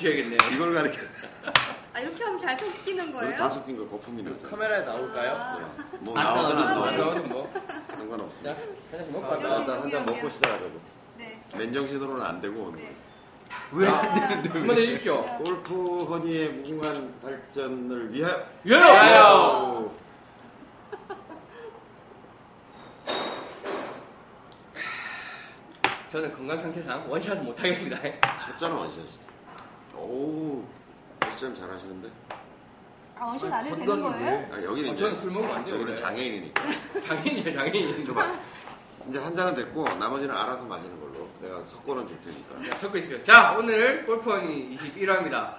이걸 가르치셔야겠네요. 이걸 가르쳐. 아, 이렇게 하면 잘 섞이는 거예요? 다 섞인 거 거품이네. 카메라에 나올까요? 아, 뭐안 나오든 안 나와도 안 나와도 나오든 뭐. 상관없습니다. 자, 하나씩 먹고 아, 갈까? 여기, 일단 여기, 한잔 먹고. 시작하자고. 네. 맨정신으로는 안 되고 네. 왜 아, 안 되는데? 한번 해주십시오. 골프 허니의 무궁한 발전을 위하여 예! 와요. 저는 건강 상태상 원샷은 못하겠습니다. 첫 잔은 원샷이죠. 오, 첫잔 잘하시는데. 아, 원샷 안 해도 되는 건강이 거예요? 아, 여기는 어, 이제 저는 술 먹으면 안 돼요. 여기는 원래. 장애인이니까. 장인이죠, 장인이. 줘봐. 이제 한 잔은 됐고 나머지는 알아서 마시는 걸로. 내가 석고는 줄 테니까. 자, 섞어 주십시오. 자, 오늘 골프원이 21화입니다.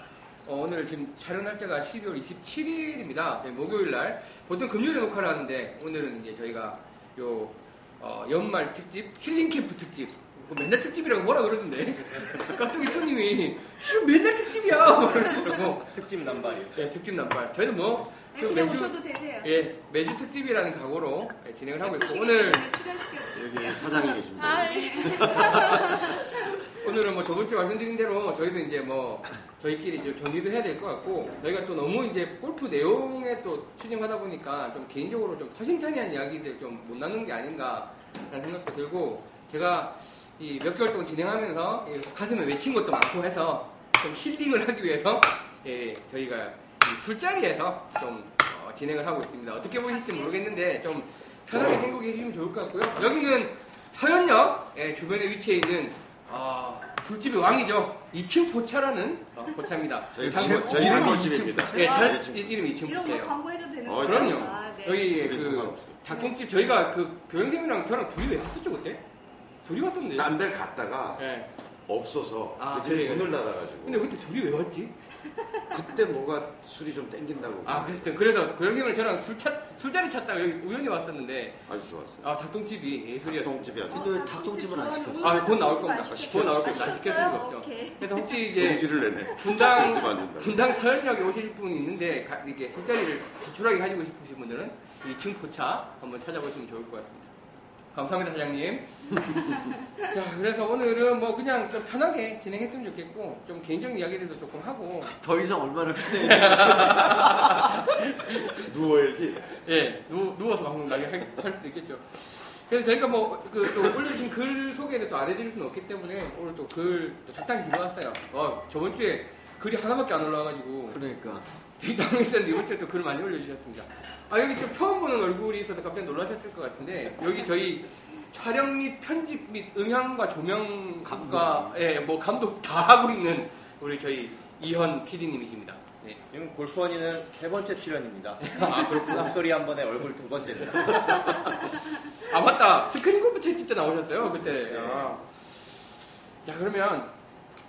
어, 오늘 지금 촬영 날짜가 12월 27일입니다. 목요일 날. 보통 금요일에 녹화를 하는데 오늘은 이제 저희가 요 어, 연말 특집 힐링 캠프 특집. 그거 맨날 특집이라고 뭐라 그러던데. 깍두기 초님이 씨 맨날 특집이야. 그러고 특집 남발이요. 예, 특집 남발. 저희는 뭐 네, 그 그냥 매주 오셔도 되세요. 예 매주 특집이라는 각오로 예, 진행을 하고 있고 예쁘시기 오늘. 여기 사장이 계십니다. 아, 예. 오늘은 뭐 저번 주에 말씀드린 대로 저희도 이제 뭐 저희끼리 이제 정리도 해야 될 것 같고 저희가 또 너무 이제 골프 내용에 또 추진하다 보니까 좀 개인적으로 좀 허심탄회한 이야기들 좀 못 나누는 게 아닌가 라는 생각도 들고 제가 이 몇 개월 동안 진행하면서 이 가슴에 외친 것도 많고 해서 좀 힐링을 하기 위해서 예, 저희가 이 술자리에서 좀 어, 진행을 하고 있습니다. 어떻게 보실지 모르겠는데 좀 편하게 생각해 주시면 좋을 것 같고요. 여기는 서현역 예, 주변에 위치해 있는 아, 술집의 왕이죠. 2층 포차라는 어, 포차입니다. 저희 장- 집, 저희 이름이 일본집입니다. 예, 아, 차, 네, 지금 이름이 2층 이런 거 포차예요. 광고해줘도 되는 어, 거예요? 그럼요. 아, 네. 우리 그 상관없어요. 닭똥집 저희가 그 교영쌤이랑 저랑 둘이 왜 왔었죠 그때? 둘이 왔었는데. 딴데 갔다가 예. 없어서 아, 그 집이 그래요? 문을 닫아가지고 근데 그때 둘이 왜 왔지? 그때 뭐가 술이 좀 땡긴다고 아, 그랬을 그래서 교영쌤이랑 저랑 술 찾, 술자리 찾다가 여기 우연히 왔었는데 아주 좋았어요. 아 닭똥집이 예술이었어요. 똥집이 아주 근데 왜 닭똥집은 안 시켰어요? 아, 곧 나올 겁니다. 맛있겠어요? 곧 나올 겁니다. 아, 시킬 수가 시켰어요? 없죠. 오케이. 그래서 혹시 이제 성질을 내네. 분당 똥집 안. 분당 서현역에 오실 분 있는데 가- 이렇게 술자리를 지출하게 가지고 싶으신 분들은 2층 포차 한번 찾아보시면 좋을 것 같습니다. 감사합니다 사장님. 자 그래서 오늘은 뭐 그냥 좀 편하게 진행했으면 좋겠고 좀 개인적인 이야기들도 조금 하고 더 이상 얼마나 편해? 누워야지. 예 누, 누워서 방송 나게 할, 할 수도 있겠죠. 그래서 저희가 뭐 그 또 올려주신 글 소개를 또 안 해드릴 수는 없기 때문에 오늘 또 글 적당히 들어왔어요. 어 저번 주에 글이 하나밖에 안 올라와가지고 그러니까. 되게 당황했었는데 이번 주에 또 글 많이 올려주셨습니다. 아 여기 좀 처음 보는 얼굴이 있어서 깜짝 놀라셨을 것 같은데 여기 저희 촬영 및 편집 및 음향과 조명과 예 뭐 감독 다 하고 있는 우리 저희 이현 PD님이십니다. 네. 지금 골프원이는 세 번째 출연입니다. 아 그렇구나. 목소리 한 번에 얼굴 두 번째입니다. 아 맞다 스크린 골프 채때 나오셨어요 그때. 네. 아. 자 그러면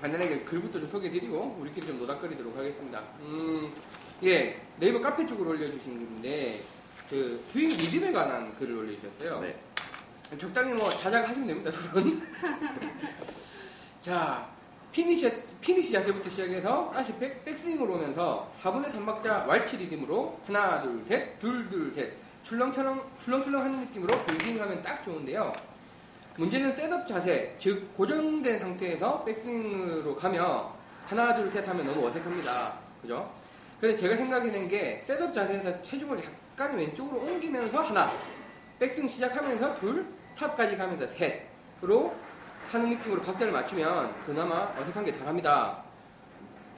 간단하게 글부터 좀 소개해드리고 우리끼리 좀 노닥거리도록 하겠습니다. 음, 예 네이버 카페 쪽으로 올려주신 글인데 그 스윙 리듬에 관한 글을 올려주셨어요. 네. 적당히 뭐 자작하시면 됩니다, 둘은. 자, 피니시, 피니시 자세부터 시작해서 다시 백, 백스윙으로 오면서 4분의 3박자 왈츠 리듬으로 하나, 둘, 셋, 둘, 둘, 셋. 출렁출렁, 출렁출렁 하는 느낌으로 백스윙하면 딱 좋은데요. 문제는 setup 자세, 즉, 고정된 상태에서 백스윙으로 가면 하나, 둘, 셋 하면 너무 어색합니다. 그죠? 그래서 제가 생각해낸 게 setup 자세에서 체중을 약간 왼쪽으로 옮기면서 하나, 백스윙 시작하면서 둘, top까지 가면서 셋으로 하는 느낌으로 박자를 맞추면 그나마 어색한 게 덜합니다.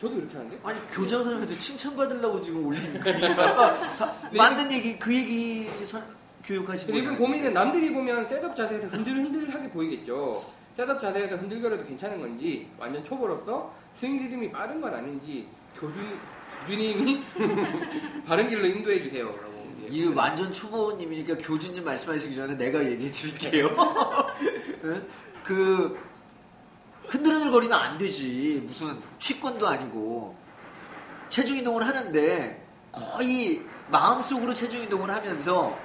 저도 이렇게 하는데? 아니 교장 선생님한테 칭찬받으려고 지금 올린 글이야. 만든 얘기 그 얘기 설- 교육하시고. 이분 고민은 남들이 보면 setup 자세에서 흔들흔들하게 보이겠죠. setup 자세에서 흔들거려도 괜찮은 건지 완전 초보로서 스윙 리듬이 빠른 건 아닌지 교준 교주님이 바른 길로 인도해 주세요라고. 이 완전 초보님이니까 교주님 말씀하시기 전에 내가 얘기해 드릴게요. 응? 그 흔들흔들거리면 안 되지. 무슨 취권도 아니고 체중 이동을 하는데 거의 마음속으로 체중 이동을 하면서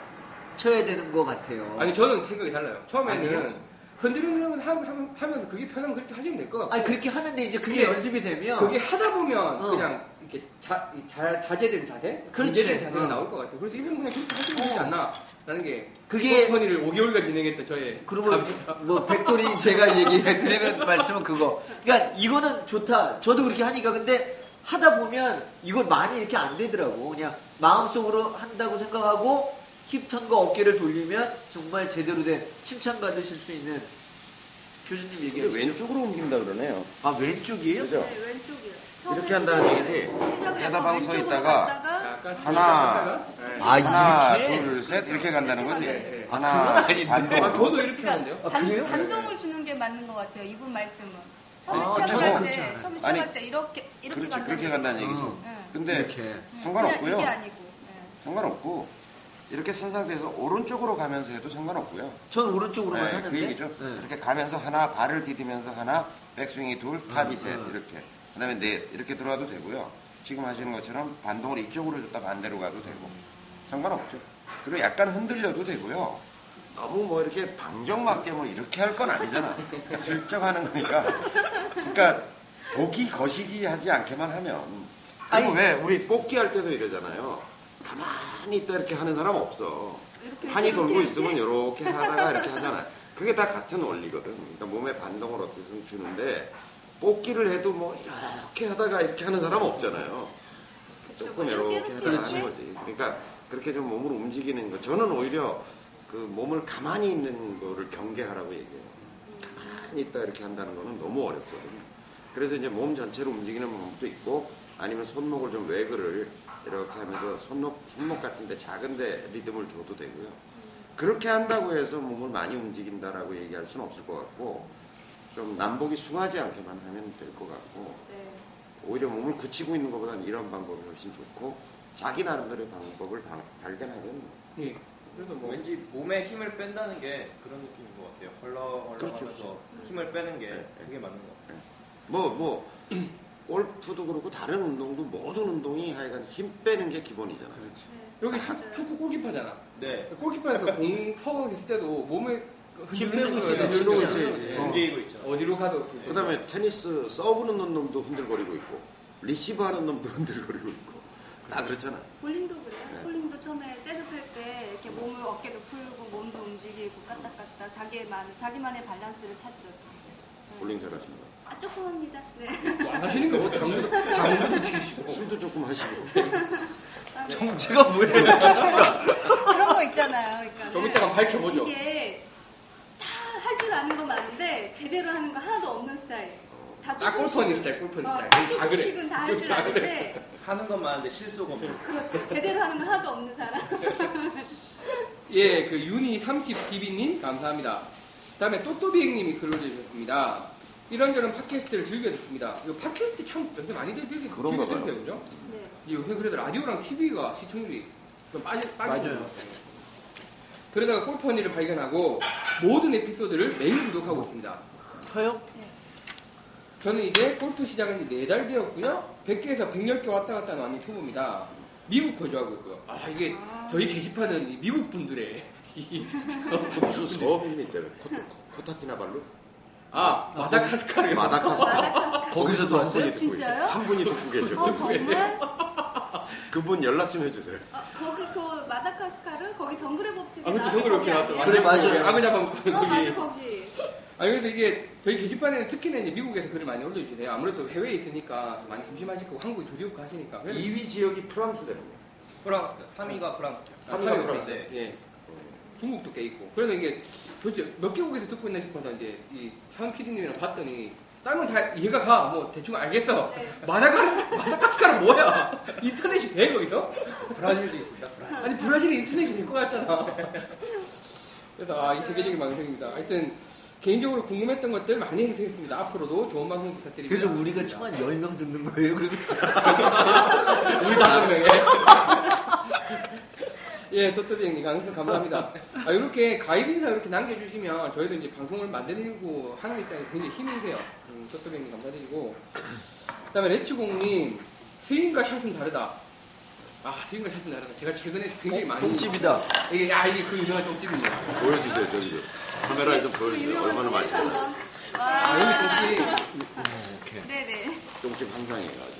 쳐야 되는 것 같아요. 아니 저는 생각이 달라요. 처음에는 아니에요? 하- 하- 하면서 그게 편하면 그렇게 하시면 될 것 같고 아니 그렇게 하는데 이제 그게 그게- 연습이 되면 그게 하다 보면 어. 그냥 이렇게 자, 이 자, 자제된 자세? 그렇지. 문제된 자세가 어. 나올 것 같아요. 그래서 이분 그냥 그렇게 하시면 되지 어. 않나? 라는 게 그게- 퍼니를 5개월간 진행했던 저의 그리고 답입니다. 뭐 백돌이 제가 얘기해 드리는 말씀은 그거. 그러니까 이거는 좋다. 저도 그렇게 하니까 근데 하다 보면 이걸 많이 이렇게 안 되더라고. 그냥 마음속으로 한다고 생각하고 힙턴과 어깨를 돌리면 정말 제대로 된 칭찬받으실 수 있는 교수님 근데 얘기해. 왼쪽으로 옮긴다 그러네요. 아 왼쪽이에요? 그죠? 네, 왼쪽이요. 이렇게 한다는 얘기지. 방서 왼쪽으로 있다가 하나, 네. 아, 하나, 이렇게? 둘, 셋 이렇게 간다는 거지. 네. 아, 하나, 그건 아닌데. 아, 저도 이렇게 그러니까 하는데요. 아, 반, 그래요? 반동을 주는 게 맞는 것 같아요. 이분 말씀은. 처음에 아, 시작할 때, 알아요. 처음에 시작할 때 이렇게 이렇게 그렇지, 간다는 그렇게 간다는 얘기죠. 어. 네. 근데 이렇게. 상관없고요. 이게 아니고. 네. 상관없고 이렇게 쓴 상태에서 오른쪽으로 가면서 해도 상관없고요. 전 오른쪽으로만 네, 하는데. 그 얘기죠. 네. 이렇게 가면서 하나 발을 디디면서 하나 백스윙이 둘, 탑이 음, 셋 음. 이렇게. 그다음에 넷 이렇게 들어가도 되고요. 지금 하시는 것처럼 반동을 이쪽으로 줬다 반대로 가도 되고 상관없죠. 그리고 약간 흔들려도 되고요. 너무 뭐 이렇게 방정맞게 뭐 이렇게 할 건 아니잖아. 슬쩍 하는 거니까. 그러니까 보기 거시기 하지 않게만 하면. 그리고 아니. 왜 우리 뽑기 할 때도 이러잖아요. 가만히 있다 이렇게 하는 사람 없어. 이렇게 판이 돌고. 있으면 이렇게 하다가 이렇게 하잖아요. 그게 다 같은 원리거든. 그러니까 몸에 반동을 어떻게 주는데 뽑기를 해도 뭐 이렇게 하다가 이렇게 하는 사람 없잖아요. 조금 이렇게, 이렇게 하다가. 하는 거지. 그러니까 그렇게 좀 몸을 움직이는 거. 저는 오히려 그 몸을 가만히 있는 거를 경계하라고 얘기해요. 가만히 있다 이렇게 한다는 거는 너무 어렵거든요. 그래서 이제 몸 전체를 움직이는 방법도 있고 아니면 손목을 좀 외그를 이렇게 하면서 손목, 손목 같은데 작은데 리듬을 줘도 되고요. 그렇게 한다고 해서 몸을 많이 움직인다라고 얘기할 수는 없을 것 같고 좀 남복이 숭하지 않게만 하면 될 것 같고 네. 오히려 몸을 굳히고 있는 것보다는 이런 방법이 훨씬 좋고 자기 나름대로의 방법을 방- 발견하면 예. 그래서 뭐 왠지 몸에 힘을 뺀다는 게 그런 느낌인 것 같아요. 헐렁헐렁 그렇죠, 하면서 힘을 빼는 게 네, 네. 그게 맞는 것 같아요. 뭐, 뭐, 골프도 그렇고 다른 운동도 모든 운동이 하여간 힘 빼는 게 기본이잖아요. 네. 여기 축. 축구 골키퍼잖아. 네, 골키퍼에서 공 서고 있을 때도 몸을 힘 빼고 있어요. 흔들고 힘 빼고 있어요. 예. 어. 움직이고 있죠. 어디로 가도 그- 그 다음에 테니스 서브 넣는 놈도 흔들거리고 있고, 리시브 하는 놈도 흔들거리고 있고, 다 그렇잖아. 볼링도 그래요. 네. 볼링도 처음에 setup할 때 이렇게 몸을 어깨도 풀고 몸도 움직이고 까딱 까딱 자기만 자기만의 밸런스를 찾죠. 네. 볼링 잘하신다. 아 조금 합니다. 네. 뭐 하시는 거 당구 당구도 치시고 술도 조금 하시고. 아, 네. 정체가 뭐예요? 정체가. 그런 거 있잖아요. 그러니까 좀 이따가 밝혀보죠. 이게 다 할 줄 아는 거 많은데 제대로 하는 거 하나도 없는 스타일. 다 딱 골퍼니 스타일 골퍼니 어, 스타일 다다 그래 조금씩은 다 할 줄 다 그래. 아는데 하는 건 많은데 실속 없는. 그렇죠. 제대로 하는 거 하나도 없는 사람. 예, 그 윤희 30DB님 감사합니다. 다음에 또또비행님이 글 올려주셨습니다. 이런저런 팟캐스트를 즐겨 듣습니다. 이거 팟캐스트 참 요새 많이 들 즐겨 그런가 즐겨 봐요. 들으세요, 그죠? 네. 이 요새 그래도 라디오랑 TV가 시청률이 좀 빠지, 것 같아요. 그러다가 골퍼니를 발견하고 모든 에피소드를 매일 구독하고 있습니다. 저요? 저는 이제 골프 시작한 지 4달 되었고요. 100개에서 110개 왔다 갔다 하는 완전 초보입니다. 미국 거주하고 있고요. 아, 이게 아. 저희 게시판은 이 미국 분들의 이 무슨 서업입니까? 코- 코타키나발루? 아, 마다카스카르요. 마다카스카. 거기서도 한 분이 듣고? 계세요. 한 분이 듣고 계셔. 어 정말? 그분 연락 좀 해주세요. 아, 거기 그 마다카스카르 거기 정글의 법칙에 아, 그쵸, 나왔던 정글 거기 이렇게 나왔던 아니에요? 그래, 맞아요. 악을 잡아먹고 어 거기. 맞아 거기. 아니, 근데 이게 저희 게시판에는 특히나 이제 미국에서 글을 많이 올려주세요. 아무래도 해외에 있으니까 많이 심심하실 거고 한국이 두리고 가시니까. 그래서 2위 지역이 프랑스래요. 프랑스, 3위가 프랑스. 아, 삼위가 사람이 프랑스. 있어요. 예. 중국도 꽤 있고. 그래서 이게 도대체 몇 개국에서 듣고 있나 싶어서 이제 이현 PD님이랑 봤더니 다른 건다 이해가 가. 뭐 대충 알겠어. 네. 마다가스, 마다가스카르 뭐야? 인터넷이 돼, 거기서? 브라질도 있습니다. 브라질. 아니, 브라질이 인터넷이 될 것 같잖아. 그래서 아, 이 세계적인 방송입니다. 하여튼 개인적으로 궁금했던 것들 많이 해소했습니다. 앞으로도 좋은 방송 부탁드립니다. 그래서 우리가 총 한 10명 듣는 거예요. 그리고 우리 다섯 명에. 예, 또또비 형님 항상 감사합니다. 아, 이렇게 가입 인사 이렇게 남겨주시면 저희도 이제 방송을 만들고 하는 입장에 굉장히 힘이 세요. 음, 또또비 형님 감사드리고. 그 다음에 레츠공님, 스윙과 샷은 다르다. 아, 스윙과 샷은 다르다. 제가 최근에 굉장히 많이. 똥집이다. 이게, 아, 이게 그 유명한 똥집입니다. 보여주세요, 저기. 카메라에 좀그 보여주세요. 얼마나. 한번. 아, 와. 여기 똥집. 오케이. 네네. 똥집 항상이에요. 아주.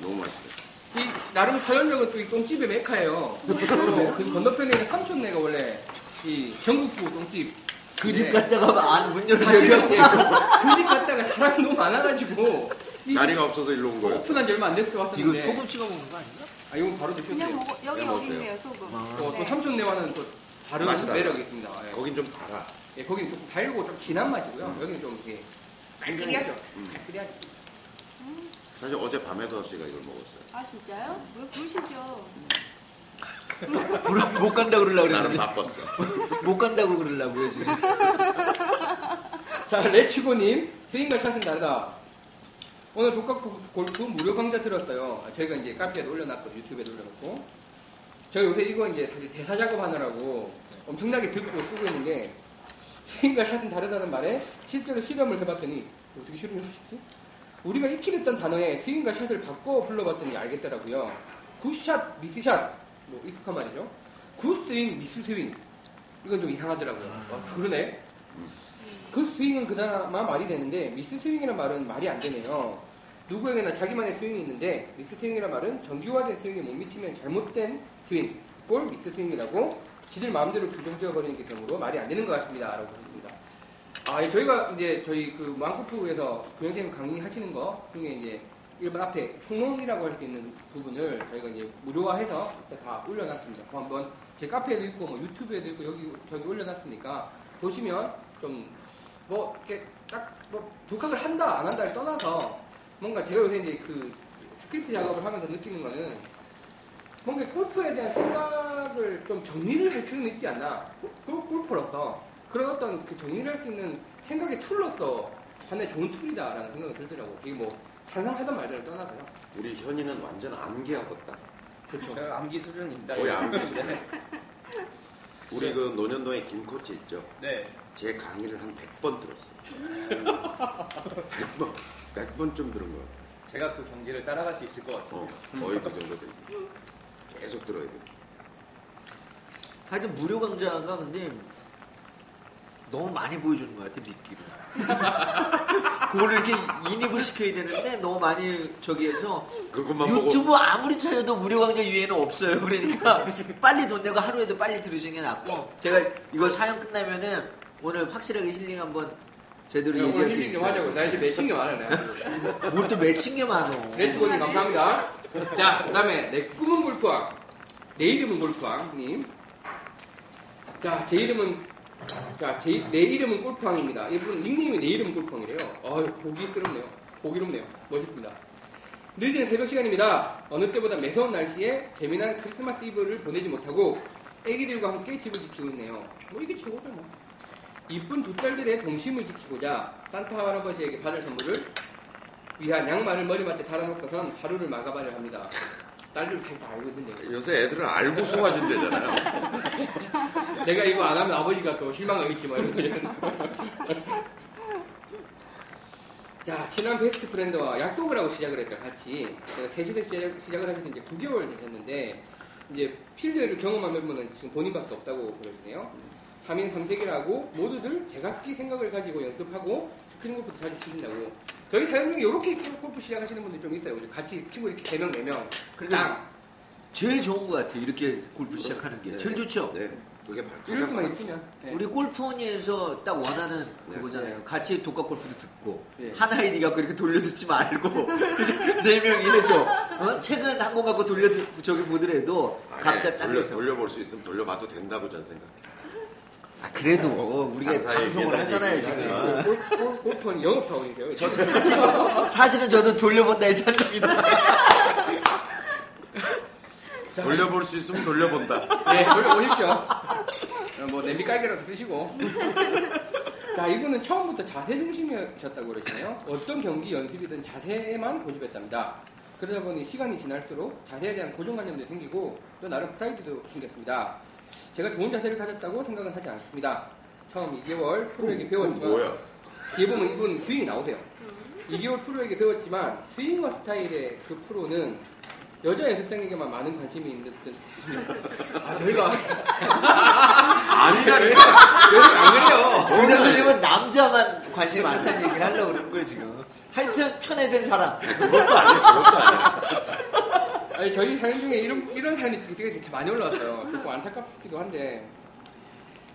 너무 맛있어요. 이 나름 사연력은 또 이 똥집의 메카예요. 또그 건너편에 있는 삼촌네가 원래 이 전국구 똥집. 그집 네. 갔다가 안문 열어줘요. 예, 그집 갔다가 사람이 너무 많아가지고 이 자리가 없어서 일로 온 거예요. 오픈한 지 얼마 안 됐을 때 이거 왔었는데 소금 찍어 먹는 거 아니야? 아 이건 바로 드셔도 그냥 돼요. 먹어 여기 여기. 있네요 소금. 아. 어, 또 네. 삼촌네와는 또 다른 맛이 달라요. 매력이 있습니다. 예. 거긴 좀 달아. 예, 거기는 조금 달고 좀 진한 맛이고요. 여기는 좀 이렇게 깔끔하죠. 음. 깔끔하죠. 사실 어제 밤에도 씨가 이걸 먹었어요. 아 진짜요? 왜 부르시죠? 못 간다 그러려고 나는 그랬는데 바빴어. 못 간다고 그러려고요 지금. 자, 레츠고님, 스윙과 샷은 다르다. 오늘 독학 골프 무료 강좌 들었어요. 아, 저희가 이제 카페에도 올려놨거든요. 유튜브에도 올려놓고. 저희 요새 이거 이제 사실 대사 작업하느라고 엄청나게 듣고 쓰고 있는데, 스윙과 샷은 다르다는 말에 실제로 실험을 해봤더니, 어떻게 실험을 해보셨지? 우리가 익히랬던 단어에 스윙과 샷을 바꿔 불러봤더니 알겠더라고요. good shot, miss shot, 뭐 익숙한 말이죠. good swing, miss swing. 이건 좀 이상하더라고요. 아, 그러네. good swing은 그나마 말이 되는데 miss swing이란 말은 말이 안 되네요. 누구에게나 자기만의 스윙이 있는데 miss swing이란 말은 정규화된 스윙에 못 미치면 잘못된 스윙, 곧 miss swing이라고 지들 마음대로 규정 지어버리는 게 되므로 말이 안 되는 것 같습니다. 라고. 아, 예, 저희가 이제 저희 그 망쿠프에서 교영쌤 강의하시는 거 중에 이제 일본 앞에 총론이라고 할 수 있는 부분을 저희가 이제 무료화해서 다 올려놨습니다. 한번 제 카페에도 있고 뭐 유튜브에도 있고 여기 저기 올려놨으니까 보시면 좀 뭐 이렇게 딱뭐 독학을 한다 안 한다를 떠나서 뭔가 제가 요새 이제 그 스크립트 작업을 하면서 느끼는 거는 뭔가 골프에 대한 생각을 좀 정리를 할 필요는 있지 않나 골- 골퍼로서 그런 어떤 그 정리를 할 수 있는 생각의 tool로서 하나의 좋은 tool이다라는 생각이 들더라고 이게 뭐 상상하던 말들을 떠나서요 우리 현이는 완전 암기하겠다. 그렇죠 제가 암기 수준입니다. 거의 암기 네. 수준. 우리 그 노년동에 김 코치 있죠. 네. 제 강의를 한 100번 들었어요. 100번, 100번쯤 들은 거 같아요. 제가 그 경지를 따라갈 수 있을 것 같아요. 어, 거의 그 정도 되죠. 계속 들어야 돼. 하여튼 무료 강좌가 근데 너무 많이 보여주는 것 같아 미끼를. 그거를 이렇게 인입을 시켜야 되는데 너무 많이 저기 해서 그것만 보고 유튜브 아무리 찾아도 무료 강좌 이외에는 없어요. 그러니까 빨리 돈 내고 하루에도 빨리 들으시는 게 낫고 제가 이거 사연 끝나면은 오늘 확실하게 힐링 한번 제대로 네, 오늘 얘기할 게 힐링 좀 하자고 나 이제 매칭이 많아 내가 뭘또 맺힌 게 많어. 레츠고님 감사합니다. 자, 그 다음에 내 꿈은 골프왕. 내 이름은 골프왕님. 자, 제 이름은, 자, 제, 내 이름은 골프왕입니다. 이분 닉네임이 내 이름은 골프왕이래요. 어휴, 보기스럽네요. 보기롭네요. 멋있습니다. 늦은 새벽 시간입니다. 어느 때보다 매서운 날씨에 재미난 크리스마스 이브를 보내지 못하고 애기들과 함께 집을 지키고 있네요. 뭐 이게 최고죠 뭐. 이쁜 두 딸들의 동심을 지키고자 산타 할아버지에게 받을 선물을 위한 양말을 머리맡에 달아놓고선 하루를 막아봐야 합니다. 딸들 다 알고 있는데 요새 애들은 알고 속아준대잖아요. 내가 이거 안 하면 아버지가 또 실망하겠지 뭐 이런 거 자, 친한 best friend와 약속을 하고 시작을 했죠, 같이. 제가 셋이서 시작, 시작을 하셔서 이제 9개월 되셨는데, 이제 필드를 경험한 멤버는 지금 본인밖에 없다고 그러시네요. 3인 3색이라고 모두들 제각기 생각을 가지고 연습하고 스크린 골프도 자주 치신다고. 저희 사연 중에 이렇게 골프 시작하시는 분들 좀 있어요. 같이 친구 이렇게 3명, 4명. 그러니까 제일 좋은 것 같아. 이렇게 골프 시작하는 게 네. 제일 좋죠. 네, 그게 바- 이럴 수만 있으면. 네. 우리 골프원에서 딱 원하는 네. 그거잖아요. 같이 독학 골프도 듣고 네. 한 아이디 갖고 이렇게 돌려듣지 말고 네 명이 해서 어? 책은 한 권 갖고 돌려 저기 보더라도 아니, 각자 돌려, 짝해서. 돌려볼 수 있으면 돌려봐도 된다고 저는 생각해요. 아 그래도 우리가 장사의 방송을 하잖아요 지금. 하잖아요. 골, 골, 골프는 영업 사원이세요. 저도 사실은, 사실은 저도 돌려본다 했잖습니다. 돌려볼 수 있으면 돌려본다. 네, 돌려보십시오. 어, 뭐, 냄비 깔개라도 쓰시고. 자, 이분은 처음부터 자세 중심이셨다고 그러시네요. 어떤 경기 연습이든 자세에만 고집했답니다. 그러다 보니 시간이 지날수록 자세에 대한 고정관념도 생기고 또 나름 프라이드도 생겼습니다. 제가 좋은 자세를 가졌다고 생각은 하지 않습니다. 처음 2개월 프로에게 그건 배웠지만 뭐야? 뒤에 보면 이분 스윙이 나오세요. 2개월 프로에게 배웠지만 스윙과 스타일의 그 프로는 여자 연습생에게만 많은 관심이 있는 듯 했습니다. 아, 저희가. 아니라니까. 요즘 안 그래요. 조은현 선생님은 남자만 관심이 많다는 얘기를 하려고 그러는 거예요, 지금. 하여튼 편애된 사람. 그것도 아니야. 그것도 아니야. 아니, 저희 사연 중에 이런, 이런 사연이 되게, 되게 많이 올라왔어요. 조금 안타깝기도 한데.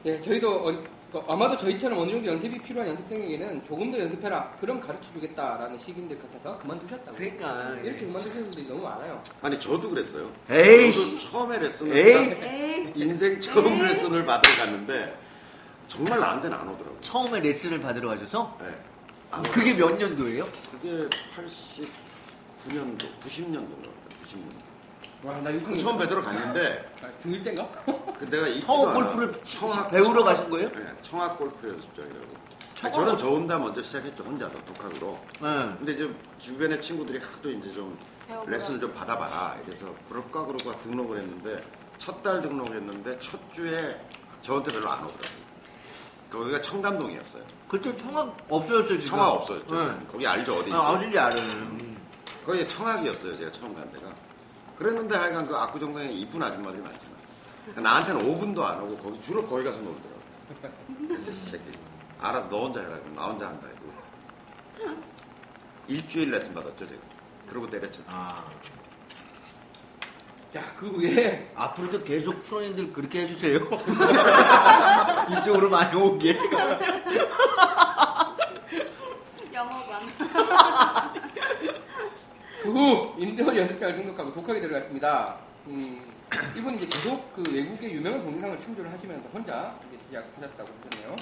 예, 저희도, 어, 그 아마도 저희처럼 어느 정도 연습이 필요한 연습생에게는 조금 더 연습해라. 그럼 가르쳐 주겠다라는 식인들 같아서 그만두셨다고. 그러니까. 이렇게 그만두시는 분들이 너무 많아요. 아니 저도 그랬어요. 에이씨. 저도 처음에 레슨을 에이. 딱 에이, 인생 처음 에이. 레슨을 받으러 갔는데 정말 나한테는 안 오더라고요. 처음에 레슨을 받으러 가셔서? 네. 안 그게 몇 년도예요? 그게 89년도, 90년도인 것 같아요. 90년도. 와, 나 6학년. 처음 뵈러 갔는데 아, 중1 때인가? 그 내가 처음 않아. 골프를 청학- 배우러 청학- 가신 거예요? 네, 청학 골프 연습장이라고. 청학- 아니, 저는 저 혼자 먼저 시작했죠. 혼자서 독학으로. 네. 근데 이제 주변에 친구들이 하도 이제 좀 배워보라. 레슨을 좀 받아봐라. 이래서 그럴까 그럴까 등록을 했는데 첫 달 등록했는데 첫 주에 저한테 별로 안 오더라고요. 거기가 청담동이었어요. 그쪽 청학 없어졌어요, 지금. 청학 없어졌죠. 네. 거기 알죠 어디? 아, 어딘지 알아요. 음. 거기 청학이었어요. 제가 처음 간 데가. 그랬는데 하여간 그 압구정동에 이쁜 아줌마들이 많잖아. 나한테는 5분도 안 오고 거기 주로 거기 가서 놀더라고. 그래서 이 새끼 알아 너 혼자 해라. 그럼 나 혼자 한다. 이거. 일주일 레슨 받았죠 제가. 그러고 때려쳤죠. 아. 야, 그 후에 앞으로도 계속 프로님들 그렇게 해주세요. 이쪽으로 많이 오게. 영어관. 그후 인도 연습장을 등록하고 독학에 들어갔습니다. 음, 이분이 이제 계속 그 외국의 유명한 동영상을 참조를 하시면서 혼자 이제 시작하셨다고 하셨네요.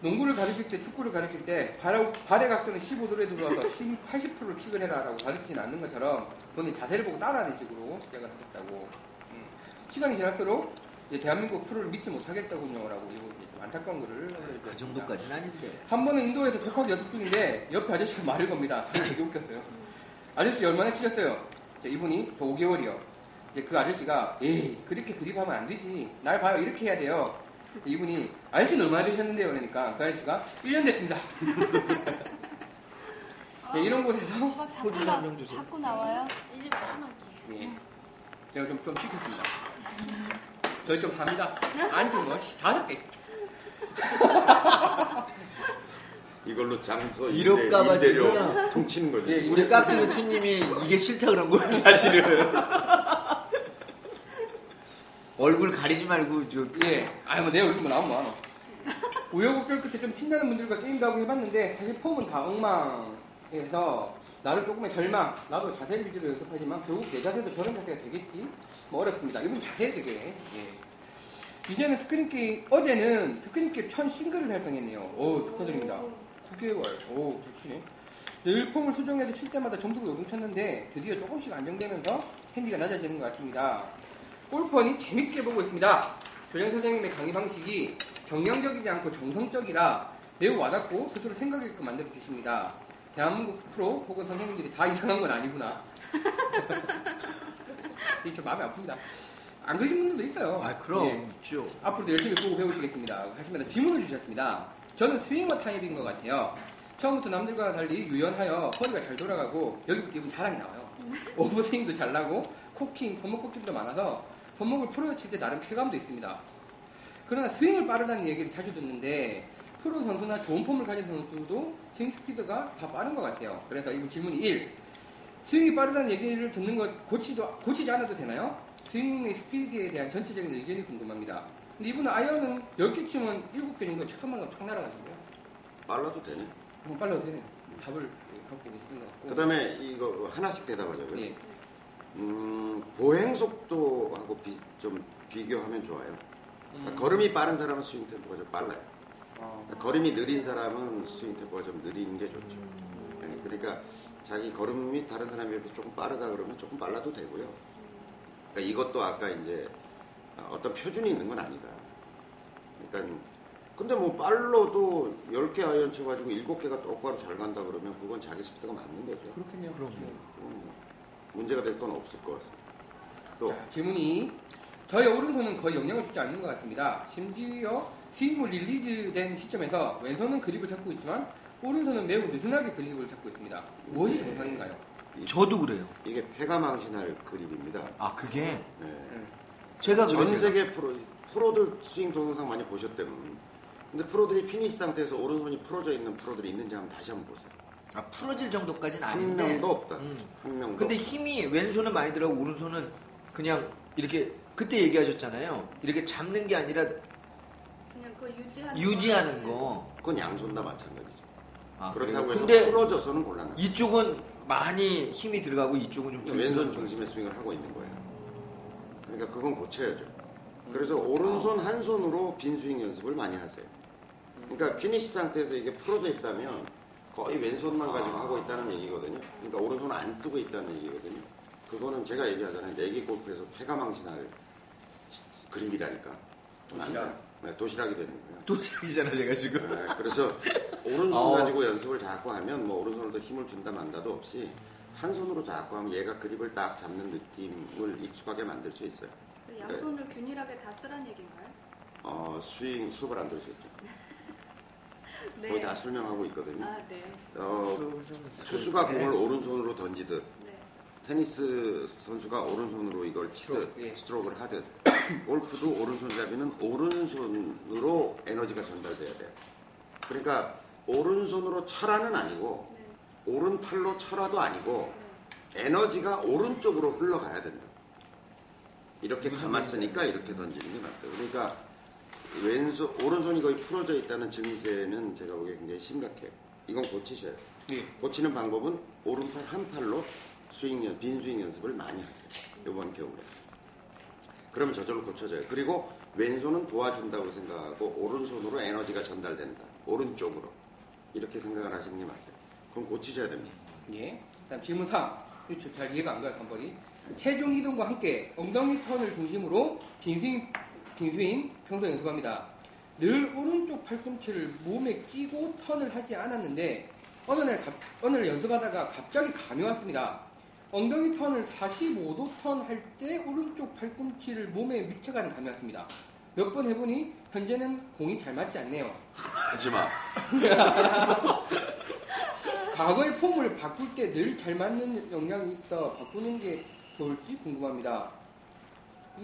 농구를 가르칠 때, 축구를 가르칠 때 발, 발의 각도는 15도에 들어와서 80%를 킥을 해라라고 가르치진 않는 것처럼 본인 자세를 보고 따라하는 식으로 시작을 하셨다고. 음, 시간이 지날수록 대한민국 프로를 믿지 못하겠다군요라고 좀 안타까운 올려주셨습니다. 그 정도까지는 아닌데. 한 번은 인도에서 독학 연습 중인데 옆에 아저씨가 말을 겁니다. 되게 웃겼어요. 아저씨 얼마나 치셨어요? 이분이 저 5개월이요. 이제 그 아저씨가 에이 그렇게 그립하면 안 되지. 날 봐요 이렇게 해야 돼요. 이분이 아저씨는 얼마나 되셨는데요? 그러니까 그 아저씨가 1년 됐습니다. 네, 이런 곳에서 소주 나, 한병 주세요. 자꾸 나와요? 이제 마지막이에요. 예, 제가 좀, 좀 시켰습니다. 저희 좀 삽니다. 안좀 뭐, 씨, 다섯 개. 이걸로 장소 이럴까봐 임대, 임대료 지금. 퉁치는 거죠. 예, 우리 깍두기 투님이 이게 싫다 그런 거예요, 사실은. 얼굴 가리지 말고, 저, 예, 아니 뭐내 얼굴 뭐 나오면 뭐하노. 우여곡절 끝에 좀 친다는 분들과 게임도 하고 해봤는데 사실 폼은 다 엉망해서 나를 조금의 절망, 나도 자세 위주로 연습하지만 결국 내 자세도 저런 자세가 되겠지? 뭐 어렵습니다. 이건 자세 되게. 예. 이제는 스크린 게임, 어제는 스크린 게임 천 싱글을 달성했네요. 오, 축하드립니다. 9개월. 오. 늘 폼을 수정해서 칠 때마다 점수가 요동쳤는데 드디어 조금씩 안정되면서 핸디가 낮아지는 것 같습니다. 골프 허니 재밌게 보고 있습니다. 조정 선생님의 강의 방식이 정량적이지 않고 정성적이라 매우 와닿고 스스로 생각하게끔 만들어 주십니다. 대한민국 프로 혹은 선생님들이 다 이상한 건 아니구나. 이게 좀 마음이 아픕니다. 안 그러신 분들도 있어요. 아, 그럼, 예. 있죠. 앞으로도 열심히 보고 배우시겠습니다. 하시면서 질문을 주셨습니다. 저는 swinger 타입인 것 같아요. 처음부터 남들과 달리 유연하여 허리가 잘 돌아가고 여기부터 이분 자랑이 나와요. 오버스윙도 잘 나고 cocking, 손목 꺾임도 많아서 손목을 풀어 칠 때 나름 쾌감도 있습니다. 그러나 스윙을 빠르다는 얘기를 자주 듣는데 프로 선수나 좋은 폼을 가진 선수도 스윙 스피드가 다 빠른 것 같아요. 그래서 이분 질문이 1. 스윙이 빠르다는 얘기를 듣는 것 고치도, 고치지 않아도 되나요? 스윙의 스피드에 대한 전체적인 의견이 궁금합니다. 근데 이분은 아이언은 10개 치면 7개 정도 착하면 쫙 날아가시고요. 빨라도 되네. 한번 빨라도 되네요. 답을 갖고 계시는 것 같고. 그 다음에 이거 하나씩 대답하자고요. 예. 음, 보행 속도하고 비, 좀 비교하면 좋아요. 그러니까 음. 걸음이 빠른 사람은 스윙 템포가 좀 빨라요. 어. 걸음이 느린 사람은 스윙 템포가 좀 느린 게 좋죠. 예, 그러니까 자기 걸음이 다른 사람에 비해 조금 빠르다 그러면 조금 빨라도 되고요. 그러니까 이것도 아까 이제 어떤 표준이 있는 건 아니다. 그러니까 근데 뭐 빨라도 10개 아이언 쳐가지고 7개가 똑바로 잘 간다 그러면 그건 자기 스피드가 맞는 거죠. 그렇겠네요. 그럼요. 음, 문제가 될 건 없을 것 같습니다. 또 자, 질문이 저희 오른손은 거의 영향을 주지 않는 것 같습니다. 심지어 스윙을 release된 시점에서 왼손은 그립을 잡고 있지만 오른손은 매우 느슨하게 그립을 잡고 있습니다. 무엇이 정상인가요? 저도 그래요. 이게 패가 망신할 그립입니다. 아 그게 네. 제가 전 그래요. 세계 프로 프로들 스윙 동영상 많이 보셨다면 근데 프로들이 피니시 상태에서 오른손이 풀어져 있는 프로들이 있는지 한번 다시 한번 보세요. 아, 풀어질 정도까지는 한 아닌데. 명도 없다. 음. 한 명도. 근데 없다. 힘이 왼손은 많이 들어가고 오른손은 그냥 이렇게 그때 얘기하셨잖아요. 이렇게 잡는 게 아니라 그냥 그걸 유지하는 유지하는. 거. 그건 양손 다 마찬가지죠. 아, 그렇다고 그래요? 해서 근데 풀어져서는 곤란해요. 이쪽은 많이 힘이 들어가고 이쪽은 좀덜 왼손 중심의 스윙을 하고 있는 거예요. 그러니까 그건 고쳐야죠. 그래서 오른손 한 손으로 빈 스윙 연습을 많이 하세요. 그러니까 피니시 상태에서 이게 풀어져 있다면 거의 왼손만 가지고 하고 있다는 얘기거든요. 그러니까 오른손 안 쓰고 있다는 얘기거든요. 그거는 제가 얘기하잖아요. 내기 골프에서 패가 망신할 그립이라니까. 도시락. 네, 도시락이 되는 거예요. 또 시작이잖아 제가 지금. 네, 그래서 오른손 어. 가지고 연습을 자꾸 하면 뭐 오른손을 더 힘을 준다 만다도 없이 한 손으로 자꾸 하면 얘가 그립을 딱 잡는 느낌을 익숙하게 만들 수 있어요. 그 양손을 균일하게 다 쓰란 얘기인가요? 어, 스윙 수업을 안 들으셨죠? 네. 거의 다 설명하고 있거든요. 아, 네. 어, 투수가 공을 오른손으로 던지듯 네. 테니스 선수가 오른손으로 이걸 치듯 예. 스트로크를 하듯 골프도 오른손잡이는 오른손으로 에너지가 전달돼야 돼요. 그러니까 오른손으로 쳐라는 아니고 네. 오른팔로 쳐라도 아니고 에너지가 오른쪽으로 흘러가야 된다. 이렇게 감았으니까 이렇게 던지는 게 맞다. 그러니까 왼손 오른손이 거의 풀어져 있다는 증세는 제가 보기에 굉장히 심각해요. 이건 고치셔야 돼요. 예. 고치는 방법은 오른팔 한 팔로 스윙 연, 빈 스윙 연습을 많이 하세요. 이번 겨울에. 그러면 저절로 고쳐져요. 그리고 왼손은 도와준다고 생각하고 오른손으로 에너지가 전달된다. 오른쪽으로. 이렇게 생각을 하시는 게 맞아요. 그럼 고치셔야 됩니다. 예. 다음 질문 3. 이거 잘 이해가 안 가요, 간벌이. 체중 이동과 함께 엉덩이 턴을 중심으로 빈스윙, 빈스윙 평소 연습합니다. 늘 오른쪽 팔꿈치를 몸에 끼고 턴을 하지 않았는데 어느 날, 갑- 어느 날 연습하다가 갑자기 감이 왔습니다. 엉덩이 턴을 45도 턴 할 때 오른쪽 팔꿈치를 몸에 미쳐가는 감이 왔습니다. 몇 번 해보니 현재는 공이 잘 맞지 않네요. 하지 마. 과거의 폼을 바꿀 때 늘 잘 맞는 역량이 있어 바꾸는 게 좋을지 궁금합니다.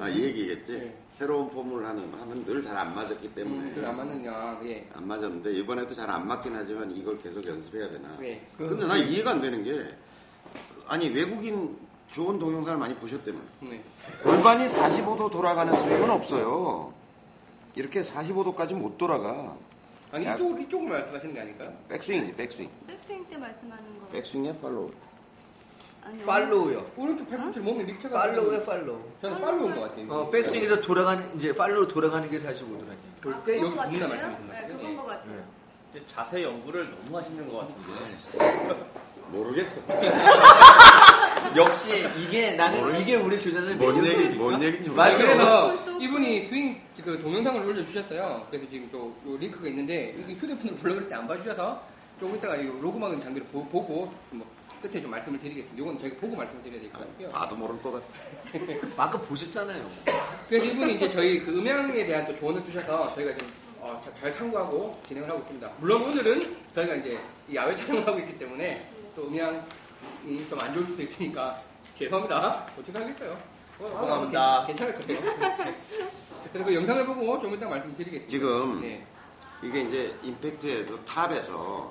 아, 이 얘기겠지? 네. 새로운 폼을 하는, 하면 늘 잘 안 맞았기 때문에. 음, 늘안 맞느냐, 예. 안 맞았는데 이번에도 잘 안 맞긴 하지만 이걸 계속 연습해야 되나? 네. 근데 나 이해가 안 되는 게 아니 외국인 좋은 동영상을 많이 보셨다면 네. 골반이 45도 돌아가는 스윙은 없어요. 이렇게 45도까지 못 돌아가. 아니 야. 이쪽을 이쪽을 말씀하시는 게 아닐까요? 백스윙이지 백스윙. 백스윙 때 말씀하는 거. 백스윙에 팔로우. 아니, 팔로우요. 오른쪽 팔꿈치를 몸에 미쳐가. 팔로우에 팔로우. 저는 팔로우인 것 같아요. 어, 백스윙에서 돌아가는 이제 팔로우 돌아가는 게 45도라니. 볼때 여기 것 붙는다 같아요? 말씀하시는 네? 그건 것 같아요. 네. 자세 연구를 너무 하시는 것 같은데. 모르겠어. 역시 이게 나는? 이게 우리 교사들 뭔. 얘기 뭔 얘기인지. 모르겠어. 그래서 벌써- 이분이 스윙 그 동영상을 올려주셨어요. 그래서 지금 또요 링크가 있는데 여기 휴대폰으로 불러그럴 때안 봐주셔서 조금 이따가 이 로그막은 장비를 보, 보고 뭐 끝에 좀 말씀을 드리겠습니다. 이건 저희가 보고 말씀을 드려야 될 것 같고요. 봐도 모를 것 같아. 아까 보셨잖아요. 그래서 이분이 이제 저희 그 음향에 대한 또 조언을 주셔서 저희가 좀 어, 자- 잘 참고하고 진행을 하고 있습니다. 물론 오늘은 저희가 이제 이 야외 촬영을 하고 있기 때문에 또 음향이 좀 안 좋을 수도 있으니까 죄송합니다. 어떻게 하겠어요? 어, 아, 죄송합니다. 괜- 괜찮을 거예요. 그래서 그 영상을 보고 좀 이따 말씀드리겠습니다. 지금 네. 이게 이제 임팩트에서 탑에서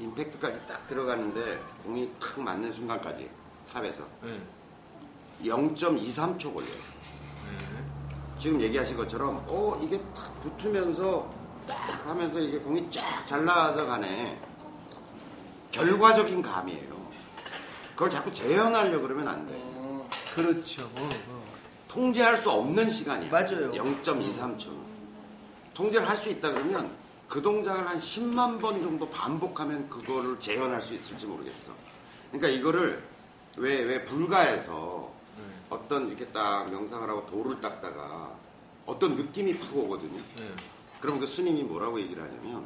임팩트까지 딱 들어가는데 공이 탁 맞는 순간까지 탑에서 네. 0.23초 걸려요. 지금 얘기하신 것처럼 어 이게 탁 붙으면서 딱 하면서 이게 공이 쫙잘 나가서 가네. 결과적인 감이에요. 그걸 자꾸 재현하려고 그러면 안 돼. 어, 그렇죠. 어, 어. 통제할 수 없는 시간이야. 맞아요. 0.23초. 통제를 할 수 있다 그러면 그 동작을 한 10만 번 정도 반복하면 그거를 재현할 수 있을지 모르겠어. 그러니까 이거를 왜, 왜 불가에서 어떤 이렇게 딱 명상을 하고 돌을 닦다가 어떤 느낌이 푹 오거든요. 네. 그럼 그 스님이 뭐라고 얘기를 하냐면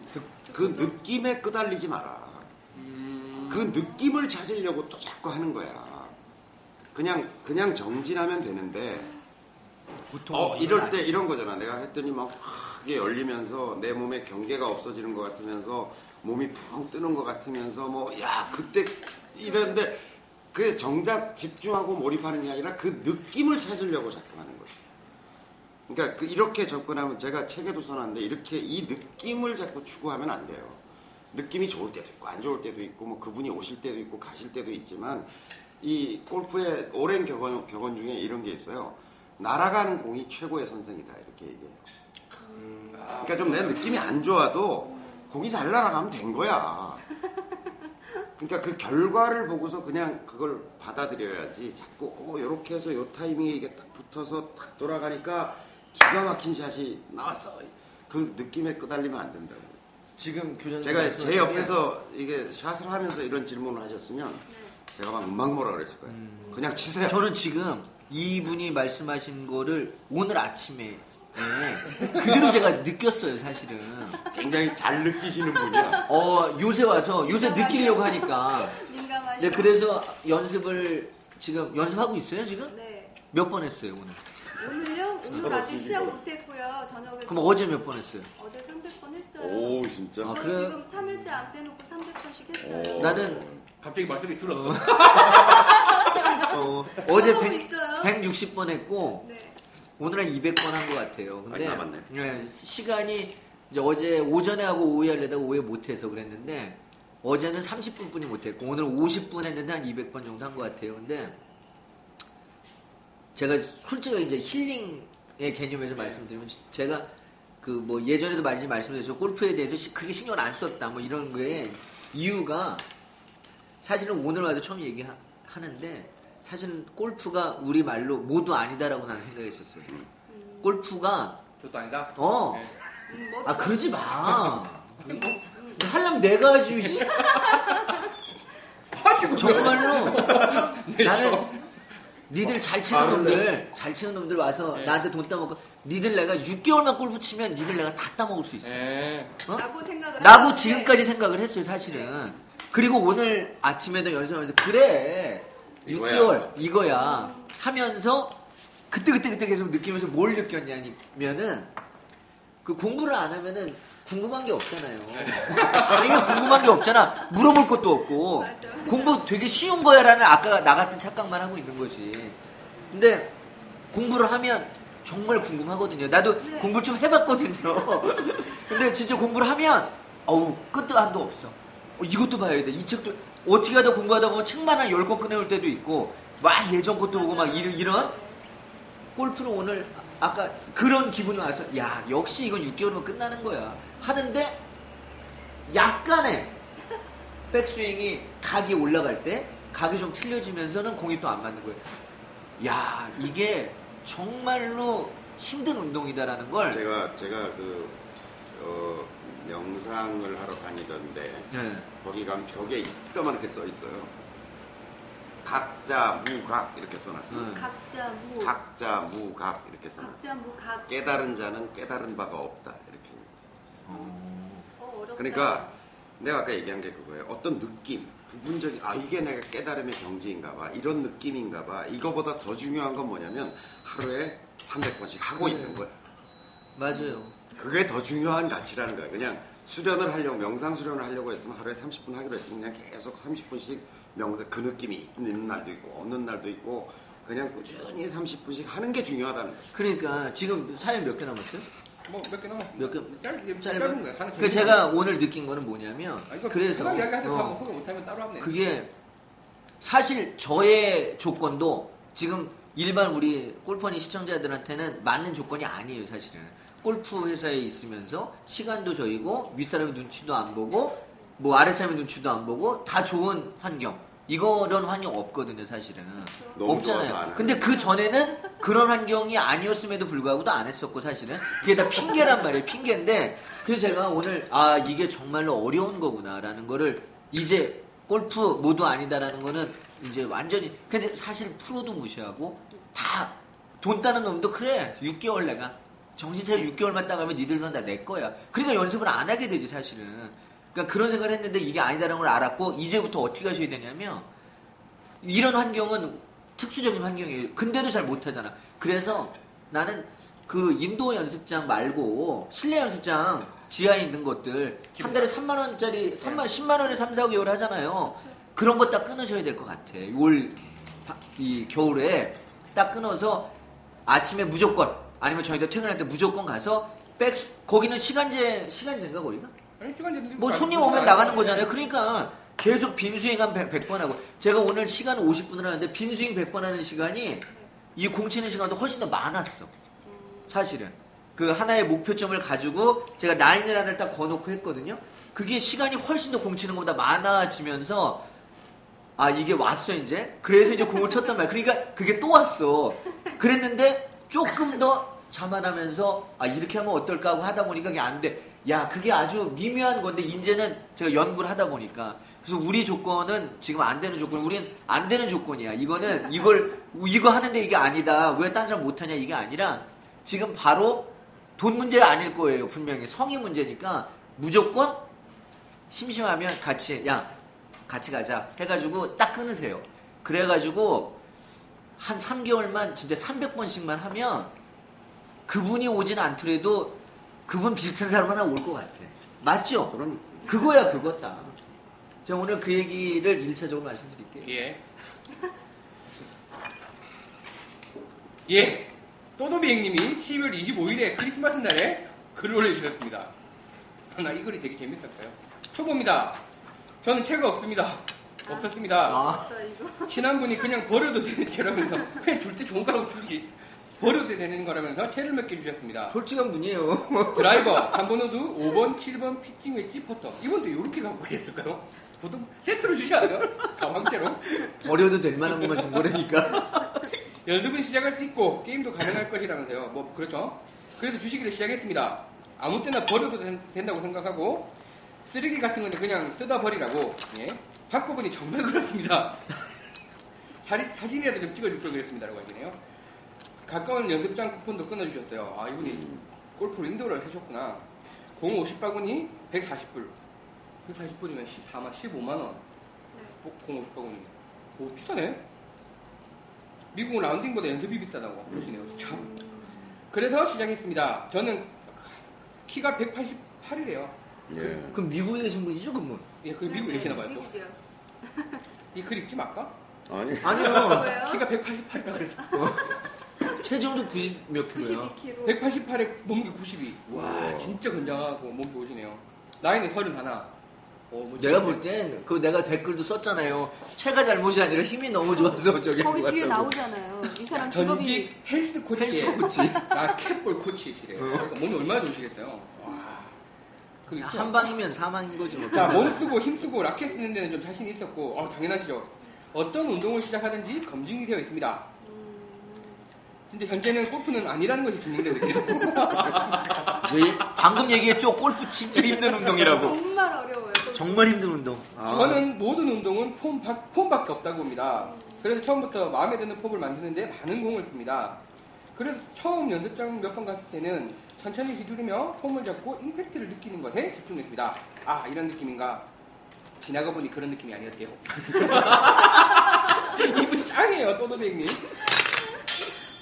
그 느낌에 끄달리지 마라. 음, 그 느낌을 찾으려고 또 자꾸 하는 거야. 그냥 그냥 정진하면 되는데 보통 어 이럴 때 이런 거잖아. 내가 했더니 막 크게 열리면서 내 몸에 경계가 없어지는 것 같으면서 몸이 푹 뜨는 것 같으면서 뭐 야 그때 이랬는데 그 정작 집중하고 몰입하는 게 아니라 그 느낌을 찾으려고 자꾸 하는 거죠. 그러니까 그 이렇게 접근하면 제가 책에도 써놨는데 이렇게 이 느낌을 자꾸 추구하면 안 돼요. 느낌이 좋을 때도 있고 안 좋을 때도 있고 뭐 그분이 오실 때도 있고 가실 때도 있지만 이 골프의 오랜 격언, 격언 중에 이런 게 있어요. 날아가는 공이 최고의 선생이다 이렇게 얘기해요. 그러니까 좀 내 느낌이 안 좋아도 공이 잘 날아가면 된 거야. 그러니까 그 결과를 보고서 그냥 그걸 받아들여야지 자꾸 어 이렇게 해서 요 타이밍에 이게 딱 붙어서 딱 돌아가니까 기가 막힌 샷이 나왔어. 그 느낌에 끄달리면 안 된다고. 지금 교장 제가 제 옆에서 이게 샷을 하면서 이런 질문을 하셨으면 제가 막 음악 뭐라 그랬을 거예요. 그냥 치세요. 저는 지금 이분이 말씀하신 거를 오늘 아침에 예, 그대로 제가 느꼈어요, 사실은. 굉장히 잘 느끼시는 분이야. 어, 요새 와서 요새 느끼려고 하니까. 네, 그래서 연습을 지금 연습하고 있어요, 지금? 네. 몇 번 했어요, 오늘? 오늘요? 오늘 아직. 시작 못 했고요. 저녁에 그럼 어제 몇 번 했어요? 어제 300번 했어요. 오 진짜. 아, 저 그래요? 지금 3일째 안 빼놓고 300번씩 했어요. 오. 나는 갑자기 말씀이 줄었어. 어, 어제 하고 100, 있어요. 160번 했고 네. 오늘 한 200번 한 것 같아요. 근데 남았네. 예, 시간이 이제 어제 오전에 하고 오후에 하려다가 오후에 못해서 그랬는데 어제는 30분뿐이 못했고 오늘 50분 했는데 한 200번 정도 한 것 같아요. 근데 제가 솔직히 이제 힐링의 개념에서 말씀드리면 제가 그 뭐 예전에도 많이 말씀드렸죠 골프에 대해서 시- 크게 신경을 안 썼다 뭐 이런 거에 이유가 사실은 오늘 와도 처음 얘기하는데 사실은 골프가 우리 말로 모두 아니다라고 나는 생각했었어요. 음, 골프가 저도 아니다. 어. 네. 음, 뭐, 아 그러지 마. 음, 하려면 내가 하지. 씨. 하시고 정말로 네, 나는 니들 잘 치는 아, 놈들 잘 치는 놈들 와서 네. 나한테 돈 따먹고 니들 내가 6개월만 골프 치면 니들 내가 다 따먹을 수 있어. 네. 어? 라고 생각을 라고 지금까지 생각을 했어요 사실은. 그리고 오늘 아침에도 연습하면서 그래 이거야. 6개월 이거야 하면서 그때 그때 그때 계속 느끼면서 뭘 느꼈냐면은 그 공부를 안 하면은 궁금한 게 없잖아요. 아예 궁금한 게 없잖아. 물어볼 것도 없고 맞아. 공부 되게 쉬운 거야라는 아까 나 같은 착각만 하고 있는 거지. 근데 공부를 하면 정말 궁금하거든요. 나도 네. 공부를 좀 해봤거든요. 근데 진짜 공부를 하면 어우 끝도 한도 없어. 어, 이것도 봐야 돼. 이 책도 어떻게 하다 공부하다 보면 책만 한 10권 꺼내올 때도 있고 막 예전 것도 보고 막 이런, 이런 골프는 오늘 아까 그런 기분이 와서 야 역시 이건 6개월이면 끝나는 거야 하는데 약간의 백스윙이 각이 올라갈 때 각이 좀 틀려지면서는 공이 또 안 맞는 거예요. 야 이게 정말로 힘든 운동이다라는 걸 제가 제가 그 어, 명상을 하러 다니던데 예. 거기 가면 벽에 이까만하게 써 있어요. 각자 무각 이렇게 써놨어요. 음. 각자 무 각자 무각 이렇게 써놨어요. 각자 무각 깨달은 자는 깨달은 바가 없다. 어. 그러니까 내가 아까 얘기한 게 그거예요. 어떤 느낌, 부분적인 아 이게 내가 깨달음의 경지인가 봐 이런 느낌인가 봐 이거보다 더 중요한 건 뭐냐면 하루에 300번씩 하고 네. 있는 거야. 맞아요. 그게 더 중요한 가치라는 거야. 그냥 수련을 하려고 명상 수련을 하려고 했으면 하루에 30분 하기로 했으면 그냥 계속 30분씩 명상 그 느낌이 있는 날도 있고 없는 날도 있고 그냥 꾸준히 30분씩 하는 게 중요하다는 거야. 그러니까 지금 사연 몇 개 남았어요? 뭐 몇 개 남았어. 몇 개? 짧, 짧은 짧은 거야. 하나 그 제가 오늘 느낀 거는 뭐냐면 아, 이거 그래서 제가 이야기하세요. 어, 어. 소개 못하면 따로 하면 돼. 그게 사실 저의 조건도 지금 일반 우리 골퍼니 시청자들한테는 맞는 조건이 아니에요, 사실은. 골프 회사에 있으면서 시간도 저이고 윗사람의 눈치도 안 보고 뭐 아랫사람의 눈치도 안 보고 다 좋은 환경. 이런 환경 없거든요, 사실은. 없잖아요. 근데 그 전에는 그런 환경이 아니었음에도 불구하고도 안 했었고 사실은 그게 다 핑계란 말이에요. 핑계인데 그래서 제가 오늘 아 이게 정말로 어려운 거구나라는 거를 이제 골프 모두 아니다라는 거는 이제 완전히 근데 사실 프로도 무시하고 다 돈 따는 놈도 그래 6개월 내가 정신 차려 6개월만 따가면 니들만 다 내 거야. 그러니까 연습을 안 하게 되지 사실은. 그러니까 그런 생각을 했는데 이게 아니다라는 걸 알았고 이제부터 어떻게 하셔야 되냐면 이런 환경은 특수적인 환경이에요. 근데도 잘 못하잖아. 그래서 나는 그 인도 연습장 말고 실내 연습장 지하에 있는 것들 한 달에 3만 원짜리 3만 10만 원에 3, 4개월 하잖아요. 그런 거딱 끊으셔야 될 것 같아. 올 이 겨울에 딱 끊어서 아침에 무조건 아니면 저희도 퇴근할 때 무조건 가서 백 거기는 시간제 시간제인가 거기가? 아니 시간제도 뭐 손님 오면 나가는 거잖아요. 그러니까 계속 빈스윙 한 100, 번 하고 제가 오늘 시간 50분을 하는데 빈스윙 100번 하는 시간이 이 공치는 시간도 훨씬 더 많았어. 사실은 그 하나의 목표점을 가지고 제가 라인을 하나를 딱 거놓고 했거든요. 그게 시간이 훨씬 더 공치는 것보다 많아지면서 아 이게 왔어 이제 그래서 이제 공을 쳤단 말이야. 그러니까 그게 또 왔어. 그랬는데 조금 더 자만하면서 아 이렇게 하면 어떨까 하고 하다 보니까 그게 안 돼. 야 그게 아주 미묘한 건데 이제는 제가 연구를 하다 보니까 그래서 우리 조건은 지금 안 되는 조건, 우린 안 되는 조건이야. 이거는 이걸 이거 하는데 이게 아니다. 왜딴 사람 못하냐 이게 아니라 지금 바로 돈 문제가 아닐 거예요. 분명히 성의 문제니까 무조건 심심하면 같이 야 같이 가자 해가지고 딱 끊으세요. 그래가지고 한 3개월만 진짜 300번씩만 하면 그분이 오지는 않더라도 그분 비슷한 사람 하나 올 것 같아. 맞죠? 그럼 그거야 그거다. 제가 오늘 그 얘기를 1차적으로 말씀드릴게요. 예. 예. 또도비행님이 12월 25일에 크리스마스 날에 글을 올려주셨습니다. 나 이 글이 되게 재밌었어요. 초보입니다. 저는 채가 없습니다. 없었습니다. 아. 친한 분이 그냥 버려도 되는 채라면서 그냥 줄 때 좋은 거라고 주지 버려도 되는 거라면서 채를 몇 개 주셨습니다. 솔직한 분이에요. 드라이버 3번 우드 5번 7번 피칭 웨지 퍼터 이분도 이렇게 갖고 계실까요? 보통 세트로 주지 않아요? 가방채로. 버려도 될 만한 것만 준 거라니까. 연습은 시작할 수 있고 게임도 가능할 것이라면서요. 뭐 그렇죠? 그래서 주시기를 시작했습니다. 아무 때나 버려도 된, 다고 생각하고 쓰레기 같은 건데 그냥 뜯어 버리라고 예. 바꿔 보니 정말 그렇습니다. 사진, 사진이라도 좀 찍어줄 걸 그랬습니다라고 하시네요. 가까운 연습장 쿠폰도 끊어주셨어요. 아 이분이 골프를 인도를 해줬구나. 공 50바구니 140불 140불이면 14만 15만원 공 50바구니 오 비싸네 미국은 라운딩보다 연습이 비싸다고 그러시네요 진짜 그래서 시작했습니다 저는 키가 188이래요 예. 그럼 미국에 계신 분이죠, 그분? 예, 그 미국에 계시나 봐요 또. 미국이요. 이글 읽지 말까? 아니 아니요. 뭐예요? 키가 188이라 그랬어 체중도 90 몇 킬로야. 92kg. 188에 몸무게 92. 와, 와. 진짜 건장하고 몸 좋으시네요. 나이는 31. 어, 뭐 내가 볼 땐 그 내가 댓글도 썼잖아요. 체가 잘못이 아니라 힘이 너무 좋아서 저기 거기 한 뒤에 것 같다고. 나오잖아요. 이 사람 직업이 전직 헬스 코치. 헬스 코치. 아, 캣볼 코치시래요. 그러니까 몸이 얼마나 좋으시겠어요. 와. 그리고 한 방이면 사망인 거지 뭐. 자, 몸 쓰고 힘 쓰고 라켓 쓰는 데는 좀 자신이 있었고, 어, 당연하시죠. 어떤 운동을 시작하든지 검증이 되어 있습니다. 근데 현재는 골프는 아니라는 것이 증명되고 있네요. 저희 방금 얘기했죠. 골프 진짜 힘든 운동이라고. 정말 어려워요. 정말 힘든 운동. 아. 저는 모든 운동은 폼, 박- 폼밖에 없다고 봅니다. 그래서 처음부터 마음에 드는 폼을 만드는데 많은 공을 씁니다. 그래서 처음 연습장 몇 번 갔을 때는 천천히 휘두르며 폼을 잡고 임팩트를 느끼는 것에 집중했습니다. 아, 이런 느낌인가? 지나가 보니 그런 느낌이 아니었대요. 이분 짱이에요, 또도백님.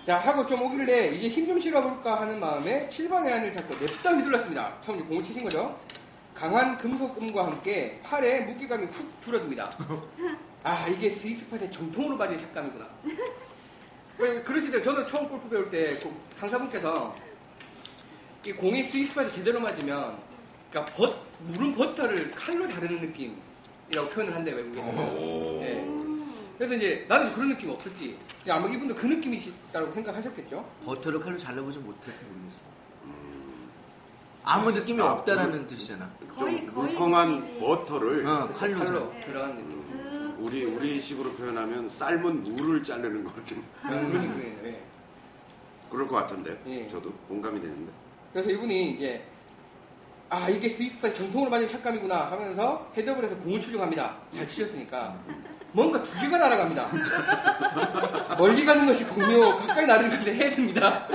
자, 하고 좀 오길래 이제 힘 좀 실어볼까 하는 마음에 7번의 안을 잡고 냅다 휘둘렀습니다. 처음 공을 치신 거죠. 강한 금속음과 함께 팔에 무게감이 훅 줄어듭니다. 아, 이게 스위스팟의 정통으로 받은 샷감이구나. 왜 그러시더라고요. 저도 처음 골프 배울 때그 상사분께서 이 공이 스위스팟에 제대로 맞으면 그러니까 버, 물은 버터를 칼로 자르는 느낌이라고 표현을 한대 외국에서. 오. 예. 그래서 이제 나는 그런 느낌 없었지. 아마 이분도 그 느낌이시다고 생각하셨겠죠. 버터를 칼로 잘라보지 못해서 모르겠어. 아무 느낌이 없다라는 뜻이잖아. 거의- 좀 거의 물컹한 느낌이- 버터를 어, 칼로. 칼로 네. 들어간 느낌. 쓱 우리 우리 식으로 표현하면 삶은 물을 자르는 것 같은 그런 느낌이에요. 예. 그럴 것 같은데 예. 저도 공감이 되는데 그래서 이분이 이제 아 이게 스위스팟 정통으로 맞은 샷감이구나 하면서 헤드업을 해서 공을 추종합니다. 잘 치셨으니까 뭔가 두 개가 날아갑니다. 멀리 가는 것이 공이요 가까이 나르는 것은 헤드입니다.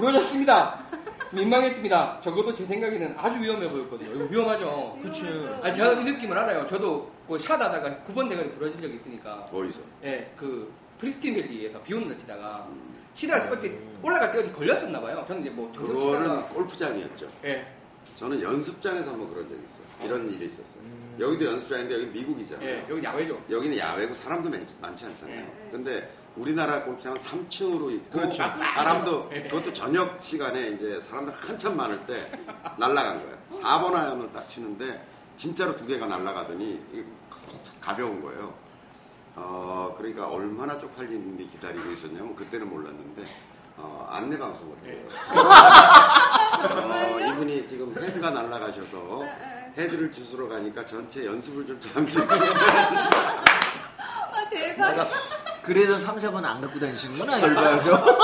부러졌습니다. 민망했습니다. 적어도 제 생각에는 아주 위험해 보였거든요. 이거 위험하죠. 위험하죠. 아 제가 이 느낌을 알아요. 저도 그 샷 하다가 9번 대가리 부러진 적이 있으니까. 어디서 예, 그 프리스틴 밸리에서 비 오는 날 치다가 치다가 어디 올라갈 때 어디 걸렸었나 봐요. 저는 이제 뭐 그거는 치다가 골프장이었죠. 예, 저는 연습장에서 한번 그런 적이 있어요. 이런 일이 있었어요. 여기도 연습장인데 여기 미국이잖아요. 예, 여기 야외죠. 여기는 야외고 사람도 많, 많지 않잖아요. 네. 근데 우리나라 골프장은 3층으로 있고 그렇죠. 사람도 그것도 저녁 시간에 이제 사람들 한참 많을 때 날아간 거예요. 4번 아이언을 딱 치는데 진짜로 두 개가 날아가더니 이게 가벼운 거예요. 어, 그러니까 얼마나 쪽팔리는데 기다리고 있었냐면 그때는 몰랐는데 어, 안내 방송을 해요. 어, 이분이 지금 헤드가 날아가셔서 헤드를 주스러 가니까 전체 연습을 좀 잠시 아 대박. 그래서 3, 4번 안 갖고 다니시는구나, 열받아서.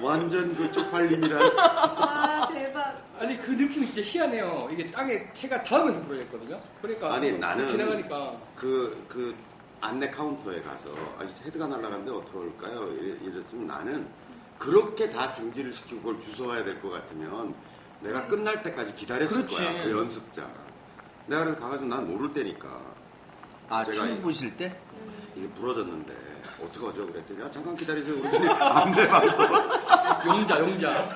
완전 그 쪽팔림이란 아 대박. 아니 그 느낌이 진짜 희한해요. 이게 땅에 채가 닿으면서 부러져 있거든요. 그러니까 아니, 또 나는 지나가니까 그, 그 안내 카운터에 가서 아직 헤드가 올까요? 이래- 이랬으면 나는 그렇게 다 중지를 시키고 그걸 주워와야 될 것 같으면 내가 끝날 때까지 기다렸을 그렇지. 거야. 그 연습자. 내가 그래서 가가지고 난 모를 때니까 아, 제가 처음 이- 보실 때? 이게 부러졌는데 어떡하죠? 그랬더니 아, 잠깐 기다리세요. 그랬더니 안내 방송. 용자 용자.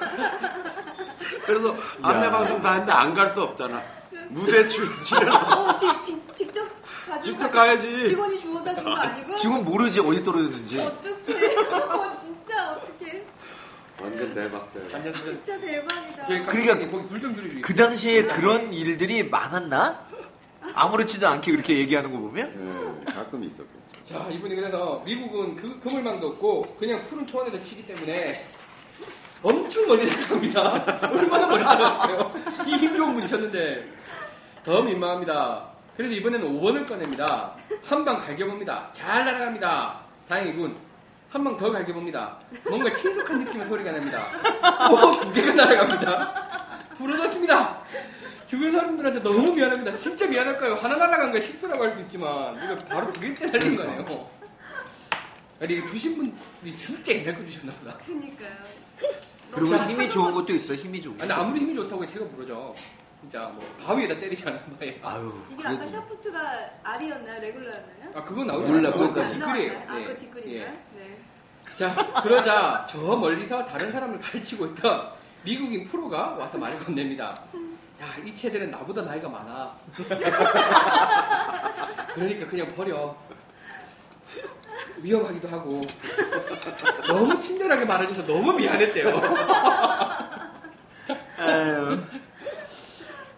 그래서 안내 방송 다 했는데 안 갈 수 없잖아. 무대 출, 출연 어, 지, 지, 직접 가지고 직접 가- 가야지. 직원이 주워다 준 거 아니고? 지금 모르지, 어디 떨어졌는지. 어떡해. 어, 진짜 어떡해. 완전 대박 대박. 완전 진짜 진짜 대박이다. 그러니까 깜짝이 거기 불 좀 줄이고. 그 당시에 그런 일들이 많았나? 아무렇지도 않게 그렇게 얘기하는 거 보면? 네, 가끔 있었고. 자 이분이 그래서 미국은 그 그물망도 없고 그냥 푸른 초원에서 치기 때문에 엄청 멀리 날아갑니다. 얼마나 멀리 날아갔어요. 이힘 좋은 분이 쳤는데 더 민망합니다. 그래도 이번에는 5번을 꺼냅니다. 한 방 갈겨봅니다. 잘 날아갑니다. 다행이군. 한 방 더 갈겨봅니다. 뭔가 친숙한 느낌의 소리가 납니다. 오, 두 개가 날아갑니다. 부러졌습니다. 주변 사람들한테 너무 미안합니다. 진짜 미안할까요? 하나 날아간 거 실수라고 할 수 있지만 이거 바로 두 개째 날린 거네요. 아니 이거 주신 분이 진짜 옛날 거 주셨나 보다. 그니까요. 그리고 힘이 좋은 거- 것도 있어, 힘이 좋은 거. 아니 아무리 힘이 좋다고 제가 부러져. 진짜 뭐 바위에다 때리지 않는 바에. 아유, 이게 아까 그래도. 샤프트가 R이었나요? 레귤러였나요? 아 그건 나오지 몰라. 안 뒷글이에요. 아, 예. 그거 뒷글인가요? 예. 네. 자 그러자 저 멀리서 다른 사람을 가르치고 있던 미국인 프로가 와서 말을 건넵니다. 야이 채들은 나보다 나이가 많아. 그러니까 그냥 버려. 위험하기도 하고 너무 친절하게 말해줘서 너무 미안했대요.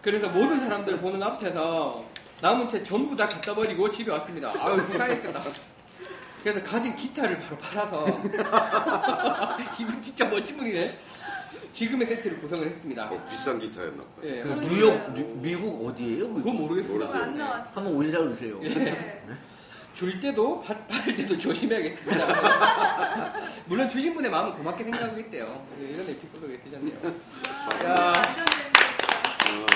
그래서 모든 사람들 보는 앞에서 남은 채 전부 다 갖다 버리고 집에 왔습니다. 아유, 속상했겠다. 그래서 가진 기타를 바로 팔아서 이분 진짜 멋진 분이네. 지금의 세트를 구성을 했습니다. 어, 비싼 기타였나 봐요. 예, 그. 뉴욕, 뉴- 미국 어디예요? 그건 모르겠습니다. 안 나왔어. 한번 올리라 그러세요. 네. 줄 때도 받, 받을 때도 조심해야겠습니다. 물론 주신 분의 마음은 고맙게 생각하고 있대요. 예, 이런 에피소드가 있으셨네요. 아, 야. 완전 재밌었어요. 어,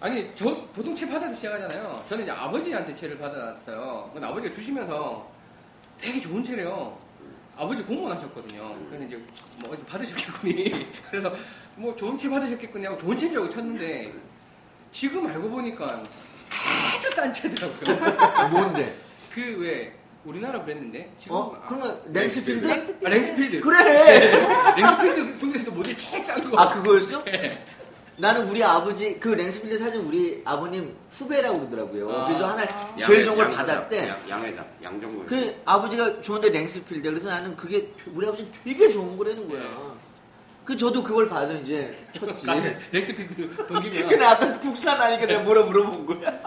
아니 저 보통 채 받아서 시작하잖아요. 저는 이제 아버지한테 채를 받아놨어요. 근데 아버지가 주시면서 되게 좋은 채래요. 아버지 공무원 하셨거든요. 그래서 이제 뭐 어디 받으셨겠거니. 그래서 뭐 좋은 채 받으셨겠거니 하고 좋은 알고 쳤는데 지금 알고 보니까 아주 딴 채더라고요. 뭔데? 그 왜 우리나라 브랜드인데 지금 어? 아, 그러면 랭스필드? 렉스필드. 아, 랭스필드. 그래! 랭스필드 중에서도 모델 제일 싼 거. 아, 그거였어? 네. 나는 우리 아버지, 그 랭스필드 사장이 우리 아버님 후배라고 그러더라고요. 아. 그래서 하나 아. 제일 좋은 걸 받았대. 양- 양회장, 양정근. 그 아버지가 좋은데 랭스필드. 그래서 나는 그게 우리 아버지 되게 좋은 거라는 거야. 네. 그 저도 그걸 봐서 이제 쳤지. 랭스필드 동기면. 근데 아까 국산 하니까 내가 뭐라 물어본 거야.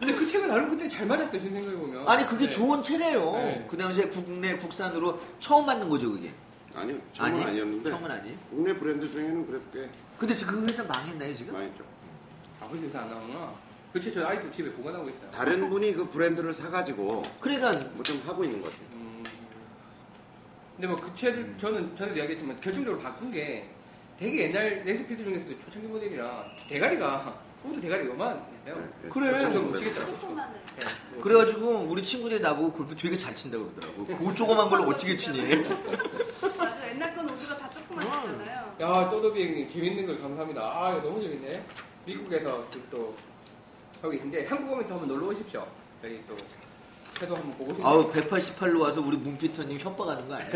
근데 그 채는 나름 그때 잘 맞았어요, 지금 생각해 보면. 아니 그게 네. 좋은 채래요. 네. 그 당시에 국내 국산으로 처음 만든 거죠 그게. 아니요, 처음은 아니? 아니었는데 처음은 아니. 국내 브랜드 중에는 그래도 꽤 근데 지금 그 회사 망했나요 지금? 많이 있죠. 아버지 회사 안 나오나? 그치, 저 아이도 집에 보관하고 있어요. 다른 분이 그 브랜드를 사가지고 그러니까 뭐 좀 하고 있는 것 같아요. 음. 근데 뭐 그 채를, 저는 전에도 이야기했지만, 결정적으로 바꾼 게 되게 옛날 랭스필드 중에서도 초창기 모델이라 대가리가, 대가리가 요만했어요. 네, 그래. 그 정도 좀 되고. 미치겠더라고요. 조그만해. 네. 뭐 그래가지고 우리 친구들이 나보고 골프 되게 잘 친다고 그러더라고. 그 조그만 걸로 어떻게 치니? 맞아. 옛날 건 우드가 다 조그만 했잖아요. 야, 또도비 형님, 재밌는 걸 감사합니다. 아, 이거 너무 재밌네. 미국에서 또, 또 하고 계신데, 한국 오면 또 한번 놀러 오십시오. 저희 또, 채도 한번 보고 싶네요. 아우 188로 와서 우리 문피터님 협박하는 거 아니야?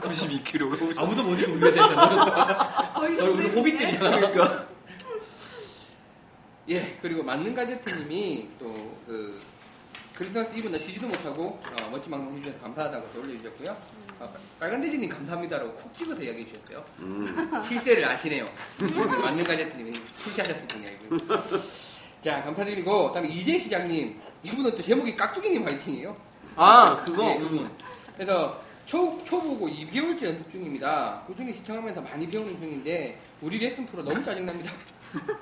92kg. 아무도 못 이기고 우리가 됐어. 거의 우리? 호빗들이야. 그러니까 예, 그리고 맞는 가제트님이 또 그 크리스마스 이브는 쉬지도 못하고 어, 멋진 방송 해주셔서 감사하다고 또 올려주셨고요. 어, 빨간돼지님 감사합니다라고 콕 찍어서 이야기해 주셨어요. 음. 실세를 아시네요. 맞는 가제트님이 실세하셨군요. 이거. 자, 감사드리고 그다음에 이재 시장님 이분은 또 제목이 깍두기님 화이팅이에요. 아 그거 예, 이분. 그래서 초, 초보고 2개월째 연습 중입니다. 꾸준히 시청하면서 많이 배우는 중인데 우리 레슨 프로 너무 짜증납니다.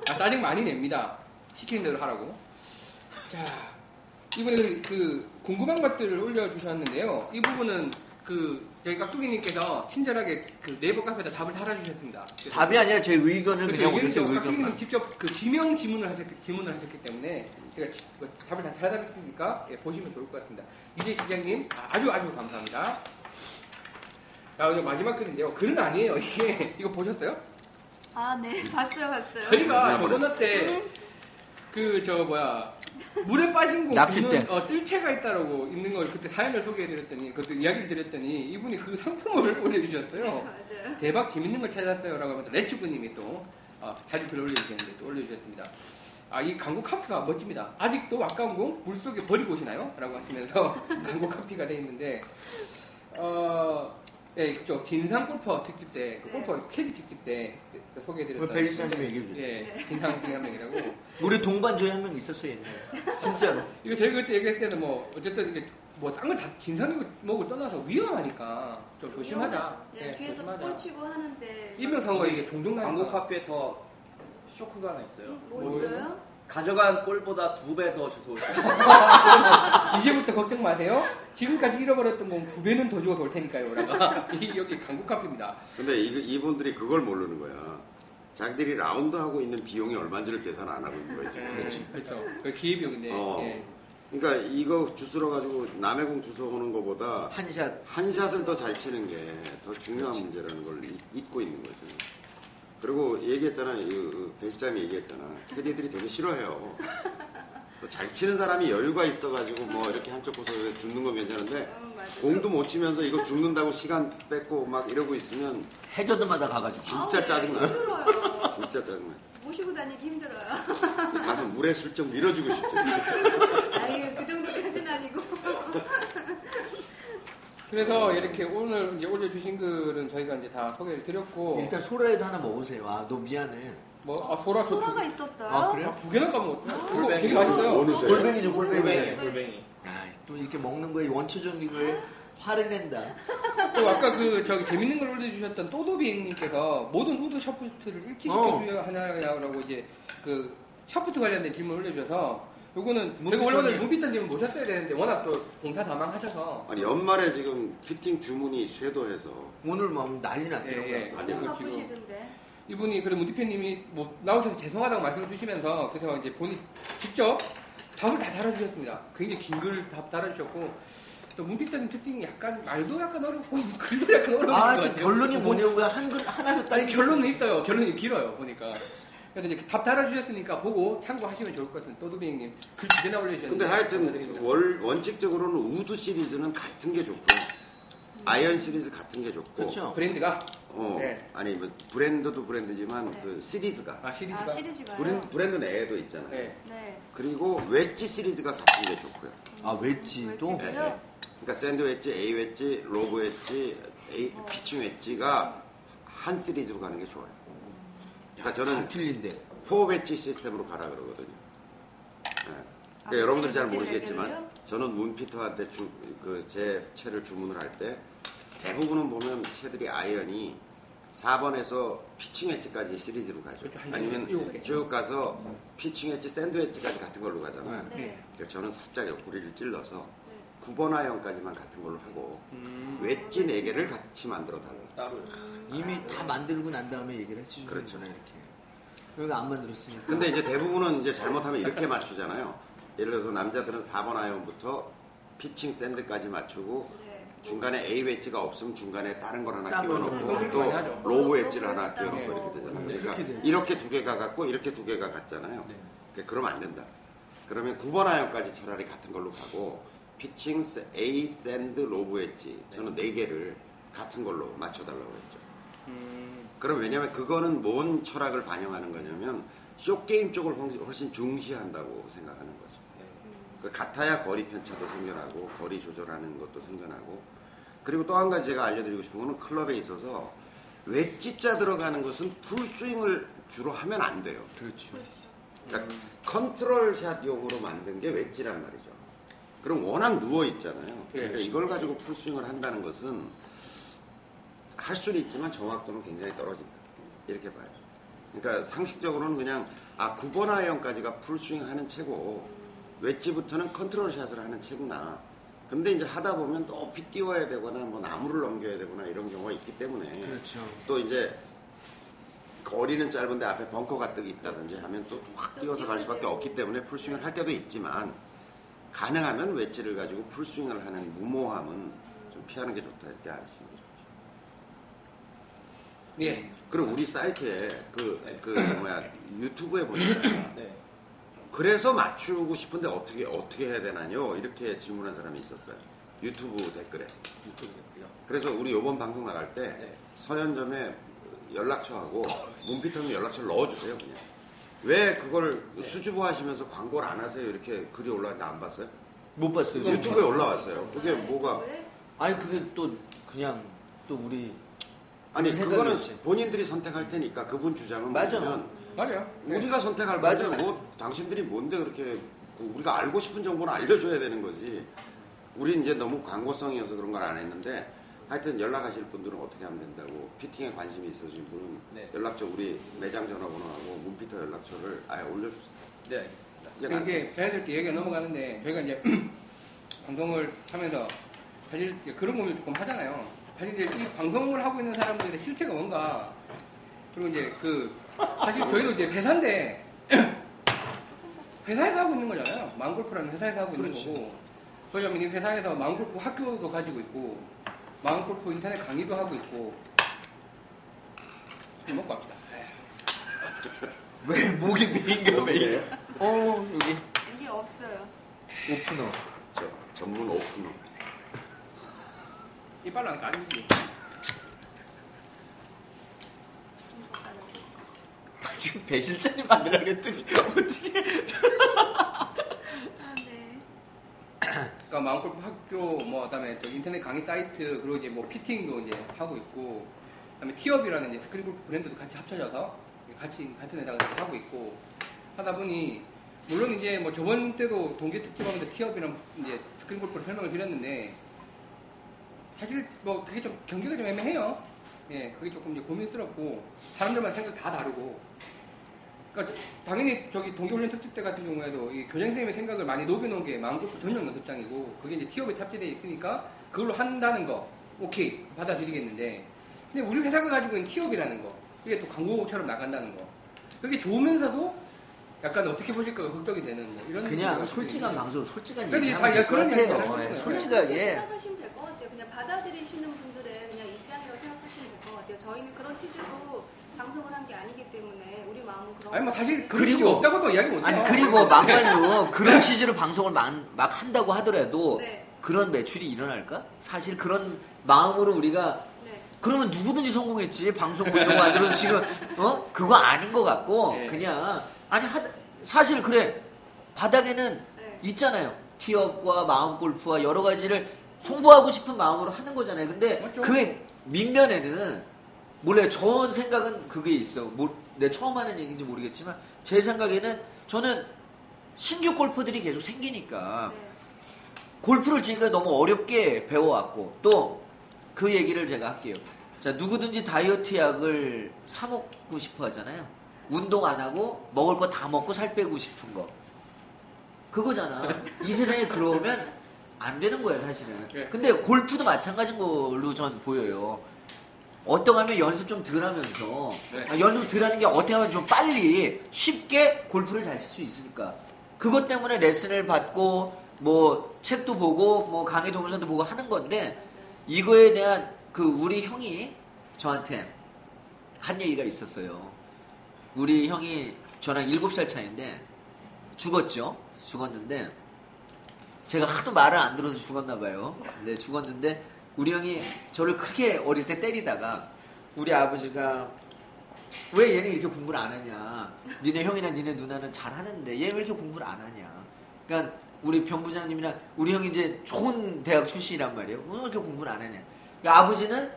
아, 짜증 많이 냅니다. 시키는 대로 하라고. 자, 이번에 그, 그 궁금한 것들을 올려주셨는데요. 이 부분은 그 저희 깍두기님께서 친절하게 그 네이버 카페에다 답을 달아주셨습니다. 답이 아니라 제 의견은 그래서 그냥 저 깍두기님. 직접 그 지명 지문을 하셨기, 지문을 하셨기 때문에 제가 지- 그 답을 다 달아드렸으니까 예, 보시면 좋을 것 같습니다. 이재 시장님 아, 아주 아주 감사합니다. 자 오늘 마지막 글인데요. 글은 아니에요. 이게 이거 보셨어요? 아, 네. 봤어요, 봤어요. 저희가 저번화 때그 저 뭐야 물에 빠진 공 낚싯대. 굽는, 어, 뜰채가 있다라고 있는 걸 그때 사연을 소개해드렸더니 그때 이야기를 드렸더니 이분이 그 상품을 올려주셨어요. 맞아요. 대박 재밌는 걸 찾았어요라고 하면서 레츠브님이 또 어, 자주 글 올려주셨는데 또 올려주셨습니다. 아이 강국 카피가 멋집니다. 아직도 아까운 공 물속에 버리고 오시나요? 라고 하시면서 강국 카피가 돼 있는데 어, 예, 그쪽 진상 골퍼 특집 때, 그 네. 골퍼 캐디 특집 때 소개해드렸던 그 베리스타님 얘기해 주세요. 예, 진상 중에 한 명이라고. 우리 동반조에 한명 있었어요 옛날에. 진짜로. 이거 저희 그때 얘기했을 때는 뭐 어쨌든 이게 뭐딴 걸 다 진상이고 뭐고 떠나서 위험하니까 좀 조심하자. 예, 예, 뒤에서. 볼 치고 하는데. 인명사고가 이게 종종 광고 나니까. 카피에 더 쇼크가 하나 있어요. 뭐 뭐예요? 있어요? 가져간 골보다 두 배 더 주워 올 이제부터 걱정 마세요. 지금까지 잃어버렸던 건 두 배는 더 주고 올 테니까요. 이 여기 강국 카피입니다. 근데 이, 이분들이 그걸 모르는 거야. 자기들이 라운드 하고 있는 비용이 얼마인지를 계산 안 하고 있는 거지. 예, 그렇죠. 그 기회비용인데. 어. 예. 그러니까 이거 주스러 가지고 남의 공 주워 오는 것보다 한 샷. 한 샷을 더 잘 치는 게 더 중요한 문제라는 걸 잊- 잊고 있는 거죠. 그리고 얘기했잖아, 이 배시장이 얘기했잖아. 캐디들이 되게 싫어해요. 또잘 치는 사람이 여유가 있어가지고 뭐 이렇게 한쪽 구석에 죽는 건 괜찮은데 어, 맞아요. 공도 못 치면서 이거 죽는다고 시간 뺏고 막 이러고 있으면 해저드마다 가가지고. 진짜 짜증나. 힘들어요. 진짜 짜증나. 모시고 다니기 힘들어요. 가서 물에 슬쩍 밀어주고 싶죠. 아유, 그 정도까지는 아니고. 그래서 이렇게 오늘 이제 올려주신 글은 저희가 이제 다 소개를 드렸고. 일단 소라에도 하나 먹으세요. 아, 너 미안해. 뭐, 아, 소라 저 소라가 두, 있었어요? 아, 그래요? 아, 두 개나 까먹었어요. 이거 골뱅이. 되게 맛있어요. 어느새. 골뱅이죠, 골뱅이. 골뱅이, 골뱅이. 아, 또 이렇게 먹는 거에 원초적인 거에 화를 낸다. 또 아까 그 저기 재밌는 걸 올려주셨던 또도비행님께서 모든 우드 샤프트를 일치시켜줘야 하나라고 이제 그 샤프트 관련된 질문을 올려주셔서 요거는 제가 원래 오늘 문피터님을 모셨어야 되는데 워낙 또 공사 다망하셔서 아니 연말에 지금 피팅 주문이 쇄도해서 오늘 뭐 난리 났더라고요. 예, 예. 그리고 바쁘시던데. 이분이 그래 문 대표님이 뭐 나오셔서 죄송하다고 말씀을 주시면서 그래서 이제 본인 직접 답을 다 달아주셨습니다. 굉장히 긴 글 답 달아주셨고 또 문피터님 특징이 약간 말도 약간 어렵고 글도 약간 어려우신 아, 것 같아요. 결론이 뭐냐고 한글 하나로 딱 아니 결론은 있어요. 결론이 길어요 보니까. 그래서 이제 답 달아주셨으니까 보고 참고하시면 좋을 것 같은데 또도비행님 글두 개나 올려주셨는데 근데 하여튼. 월, 원칙적으로는 우드 시리즈는 같은 게 좋고 아이언 시리즈 같은 게 좋고 그렇죠. 브랜드가 어, 네. 아니 뭐 브랜드도 브랜드지만 네. 그 시리즈가 아 시리즈가 아, 시리즈가요? 브랜드, 브랜드 내에도 있잖아요. 네. 네. 그리고 웨지 시리즈가 같은 게 좋고요. 아, 웨지도? 웨지도요? 네. 그러니까 샌드 웨지, A 웨지, lob 웨지, A, 어. 피칭 웨지가 한 시리즈로 가는 게 좋아요. 그러니까 다 저는 틀린데. four 웨지 시스템으로 가라 그러거든요. 네. 아, 그러니까 여러분들 잘 모르시겠지만? 저는 문피터한테 그제 채를 주문을 할 때 대부분은 보면 채들이 아이언이 4번에서 피칭 웨지까지 시리즈로 가죠. 그렇죠. 한 아니면 개. 쭉 가서 피칭 웨지, 샌드 웨지까지 같은 걸로 가잖아요. 네. 네. 그래서 저는 살짝 옆구리를 찔러서 네. 9번 아이언까지만 같은 걸로 하고 음, 웨지 4개를 같이 만들어 달라. 따로. 이미 다 만들고 난 다음에 얘기를 해주는 그렇죠. 거잖아, 이렇게. 여기 안 만들었으니까. 근데 이제 대부분은 이제 잘못하면 이렇게 맞추잖아요. 예를 들어서 남자들은 4번 아이언부터 피칭 샌드까지 맞추고 네. 중간에 A 웨지가 없으면 중간에 다른 걸 하나 끼워놓고. 또 로브 웨지를 하나 끼워놓고 이렇게 되잖아요. 네, 그러니까. 이렇게 두 개가 같고 이렇게 두 개가 같잖아요. 네. 그러니까 그러면 안 된다. 그러면 9번 아이언까지 차라리 같은 걸로 가고 피칭 스- A 샌드 로브 웨지 저는 네 개를 같은 걸로 맞춰달라고 했죠. 음, 그럼 왜냐면 그거는 뭔 철학을 반영하는 거냐면 숏 게임 쪽을 훨씬- 중시한다고 생각하는 거죠. 네. 그 같아야 거리 편차도 생겨나고 거리 조절하는 것도 생겨나고 그리고 또 한 가지 제가 알려드리고 싶은 거는 클럽에 있어서 웨지자 들어가는 것은 풀 스윙을 주로 하면 안 돼요. 그렇죠. 그러니까 컨트롤 샷용으로 만든 게 웨지란 말이죠. 그럼 워낙 누워 있잖아요. 그러니까 예. 이걸 가지고 풀 스윙을 한다는 것은 할 수는 있지만 정확도는 굉장히 떨어진다. 이렇게 봐요. 그러니까 상식적으로는 그냥 아 9번 아이언까지가 풀스윙 하는 채고 웨지부터는 컨트롤 샷을 하는 채구나. 근데 이제 하다 보면 높이 띄워야 되거나 뭐 나무를 넘겨야 되거나 이런 경우가 있기 때문에 그렇죠. 또 이제 거리는 짧은데 앞에 벙커가 뜨기 있다든지 하면 또 확 띄워서 갈 수밖에 없기 때문에 풀스윙을 할 때도 있지만 가능하면 웨지를 가지고 풀스윙을 하는 무모함은 좀 피하는 게 좋다 이렇게 아시는 거죠. 예. 그럼 우리 사이트에 그, 그 뭐야 유튜브에 보니까 네. 그래서 맞추고 싶은데 어떻게 어떻게 해야 되나요? 이렇게 질문한 사람이 있었어요. 유튜브 댓글에. 유튜브 됐고요. 그래서 우리 이번 방송 나갈 때 네. 서현점에 연락처하고 문피터는 연락처를 넣어주세요 그냥. 왜 그걸 네. 수주보 하시면서 광고를 안 하세요? 이렇게 글이 올라왔는데 안 봤어요? 못 봤어요. 유튜브에 올라왔어요. 그게 뭐가 왜? 아니 그게 또 그냥 또 우리 아니 그런 그거는. 본인들이 선택할 테니까 그분 주장은 맞아. 뭐냐면 맞아요. 네. 우리가 선택할 맞아. 건데 뭐 당신들이 뭔데 그렇게 우리가 알고 싶은 정보는 알려줘야 되는 거지. 우리 이제 너무 광고성이어서 그런 걸 안 했는데 하여튼 연락하실 분들은 어떻게 하면 된다고 피팅에 관심이 있으신 분은 네. 연락처 우리 매장 전화번호하고 문피터 연락처를 아예 올려주세요. 네, 알겠습니다. 이게 나- 이게 자연스럽게 얘기가 넘어가는데 저희가 이제 방송을 하면서 사실 이제 그런 고민을 조금 하잖아요. 사실 이제 이 방송을 하고 있는 사람들의 실체가 뭔가 그리고 이제 그 사실 저희도 이제 회사인데 회사에서 하고 있는 거잖아요. 마음골프라는 회사에서 하고 있는 거고 그러면 이 회사에서 마음골프 학교도 가지고 있고 마음골프 인터넷 강의도 하고 있고 술 먹고 합시다. 왜 목이 메인가 메인? 어 여기 이게 없어요. 오프너. 저 전문 오픈로. 이빨랑 까지지. 좀더 깔아주세요. 지금 배 실장님 만나려고 했더니 어떻게? 아, 네. 그러니까 마음골프 학교 뭐 그다음에 또 인터넷 강의 사이트 그리고 이제 뭐 피팅도 이제 하고 있고 그다음에 티업이라는 이제 스크린 골프 브랜드도 같이 합쳐져서 같이 같은 회사가 하고 있고 하다 보니 물론 이제 뭐 저번 때도 동계 특집하면서 티업이랑 이제 스크린 골프를 설명을 드렸는데 사실 뭐 그게 좀 경계가 좀 애매해요. 예, 그게 조금 이제 고민스럽고 사람들마다 생각 다 다르고 그러니까 당연히 저기 동계훈련 특집 때 같은 경우에도 이 교장 선생님의 생각을 많이 녹여놓은 게 마음골프 전용 연습장이고 그게 이제 티업에 탑재되어 있으니까 그걸로 한다는 거 오케이 받아들이겠는데 근데 우리 회사가 가지고 있는 티업이라는 거 이게 또 광고처럼 나간다는 거 그게 좋으면서도 약간 어떻게 보실까 걱정이 되는 뭐 이런 그냥 솔직한. 방송, 솔직한 근데 얘기 다 하면 될것 그런 얘기를 같아요. 하는 예, 거예요. 솔직하게. 생각하시면 될 것 같아요. 그냥 받아들이시는 분들의 그냥 입장이라고 생각하시면 될 것 같아요. 저희는 그런 취지로 방송을 한 게 아니기 때문에 우리 마음은 그런 아니 뭐 사실 그런 그리고- 식이 없다고도 이야기 못해요 아니 그리고 막말로 그런 취지로 방송을 만- 막 한다고 하더라도 네. 그런 매출이 일어날까? 사실 그런 마음으로 우리가 네. 그러면 누구든지 성공했지 방송 뭐 이런 거 만들어서 지금 어 그거 아닌 것 같고 네. 그냥 아니 하, 사실 그래 바닥에는 네. 있잖아요 티업과 마음 골프와 여러 가지를 송보하고 싶은 마음으로 하는 거잖아요 근데 맞죠. 그 밑면에는 몰라요 저 생각은 그게 있어 뭐, 내 처음 하는 얘기인지 모르겠지만 제 생각에는 저는 신규 골퍼들이 계속 생기니까 네. 골프를 지금까지 너무 어렵게 배워왔고 또 그 얘기를 제가 할게요. 자 누구든지 다이어트 약을 사 먹고 싶어 하잖아요. 운동 안 하고 먹을 거 다 먹고 살 빼고 싶은 거. 그거잖아. 이 세상에 그러면 안 되는 거야 사실은. 네. 근데 골프도 마찬가지인 걸로 전 보여요. 어떻게 하면 연습 좀 덜 하면서 네. 아, 연습 덜 하는 게 어떻게 하면 좀 빨리 쉽게 골프를 잘 칠 수 있으니까 그것 때문에 레슨을 받고 뭐 책도 보고 뭐 강의 동영상도 보고 하는 건데. 이거에 대한 그 우리 형이 저한테 한 얘기가 있었어요. 우리 형이 저랑 7살 차이인데 죽었죠. 죽었는데 제가 하도 말을 안 들어서 죽었나 봐요. 근데 죽었는데 우리 형이 저를 크게 어릴 때 때리다가 우리 아버지가 왜 얘는 이렇게 공부를 안 하냐? 니네 형이나 니네 누나는 잘 하는데 얘 왜 이렇게 공부를 안 하냐? 그러니까 우리 변 부장님이나 우리 형이 이제 좋은 대학 출신이란 말이에요. 왜 이렇게 공부를 안 하냐? 그러니까 아버지는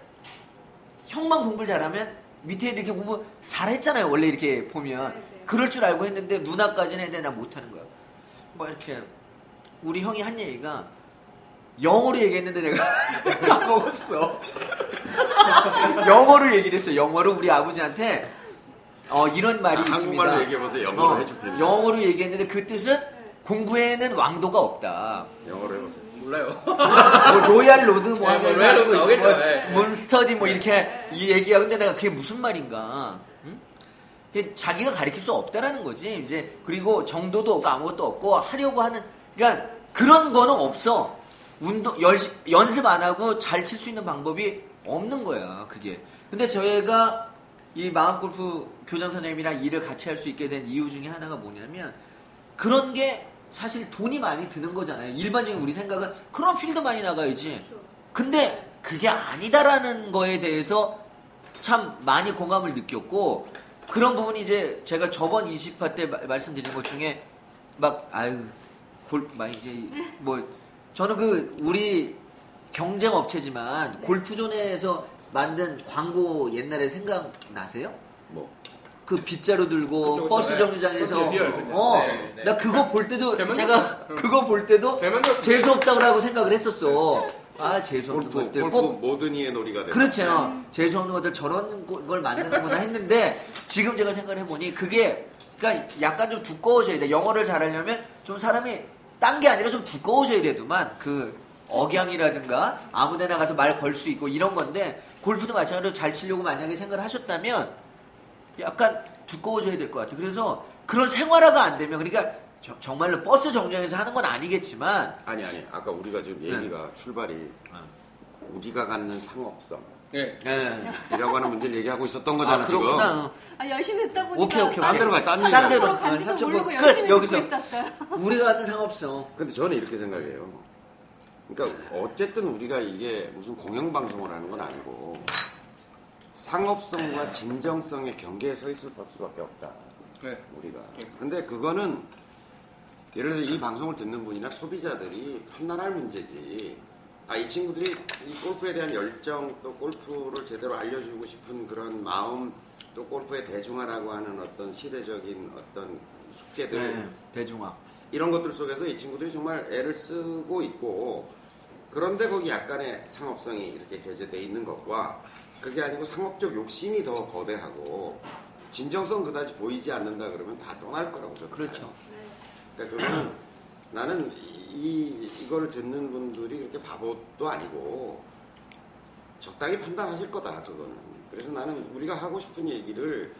형만 공부를 잘하면 밑에 이렇게 공부 잘했잖아요. 원래 이렇게 보면 네, 네. 그럴 줄 알고 했는데 누나까지는 했는데 나 못하는 거야. 뭐 이렇게 우리 형이 한 얘기가 영어로 얘기했는데 내가 까먹었어. 영어로 얘기를 했어. 영어로 우리 아버지한테 어, 이런 말이 아, 있습니다. 한국말로 얘기해보세요. 영어로 어, 해줄 테니까. 영어로 얘기했는데 그 뜻은 공부에는 왕도가 없다. 영어로 해보세요. 몰라요. 뭐 로얄 로드 뭐 네, 뭐 하면서 로얄 로드 뭐 나오겠죠. 뭐 네. 몬스터디 뭐 이렇게 이 얘기야. 근데 내가 그게 무슨 말인가? 응? 그게 자기가 가르칠 수 없다라는 거지. 이제 그리고 정도도 없고 아무것도 없고 하려고 하는 그러니까 그런 거는 없어. 운동 열, 연습 안 하고 잘 칠 수 있는 방법이 없는 거야. 그게. 근데 저희가 이 마음 골프 교장 선생님이랑 일을 같이 할 수 있게 된 이유 중에 하나가 뭐냐면 그런 게 사실 돈이 많이 드는 거잖아요. 일반적인 우리 생각은 그런 필드 많이 나가야지. 그렇죠. 근데 그게 아니다라는 거에 대해서 참 많이 공감을 느꼈고 그런 부분이 이제 제가 저번 20화 때 마- 말씀드린 것 중에 막 아유 골막 이제 뭐 저는 그 우리 경쟁 업체지만 골프존에서 만든 광고 옛날에 생각나세요? 뭐 그 빗자루 들고 그쵸, 그쵸. 버스 네. 정류장에서 real, 그쵸. 어, 네, 네. 나 그거 볼 때도 제가 응. 그거 볼 때도 재수 없다고 생각을 했었어. 아 재수 없는 골프 것들 골프 꼭 모든 이의 놀이가 되는 그렇죠. 재수 없는 것들 저런 거- 걸 만드는구나 했는데 지금 제가 생각을 해보니 그게 그러니까 약간 좀 두꺼워져야 돼. 영어를 잘하려면 좀 사람이 딴 게 아니라 좀 두꺼워져야 되더만 그 억양이라든가 아무데나 가서 말 걸 수 있고 이런 건데 골프도 마찬가지로 잘 치려고 만약에 생각을 하셨다면 약간 두꺼워져야 될 것 같아요. 그래서 그런 생활화가 안 되면 그러니까 저- 정말로 버스 정류장에서 하는 건 아니겠지만 아니 아니 아까 우리가 지금 네. 얘기가 출발이 우리가 갖는 상업성이라고 예. 예. 하는 문제를 얘기하고 있었던 거잖아 아 지금 그렇구나. 아, 열심히 듣다 보니까 오케이, 오케이, 딴 데로 가, 딴. 데로 딴 데로. 간지도 삼촌 모르고 끝, 열심히 여기서. 듣고 있었어요. 우리가 하는 상업성. 근데 저는 이렇게 생각해요. 그러니까 어쨌든 우리가 이게 무슨 공영 방송을 하는 건 아니고 상업성과 진정성의 경계에 서 있을 수밖에 없다. 네. 우리가. 근데 그거는 예를 들어 이 방송을 듣는 분이나 소비자들이 판단할 문제지. 아, 이 친구들이 이 골프에 대한 열정 또 골프를 제대로 알려주고 싶은 그런 마음 또 골프의 대중화라고 하는 어떤 시대적인 어떤 숙제들 네, 대중화. 이런 것들 속에서 이 친구들이 정말 애를 쓰고 있고 그런데 거기 약간의 상업성이 이렇게 게재돼 있는 것과 그게 아니고 상업적 욕심이 더 거대하고 진정성 그다지 보이지 않는다 그러면 다 떠날 거라고 저는 그렇죠. 그러니까 그거는 나는 이 이거를 듣는 분들이 그렇게 바보도 아니고 적당히 판단하실 거다 그거는. 그래서 나는 우리가 하고 싶은 얘기를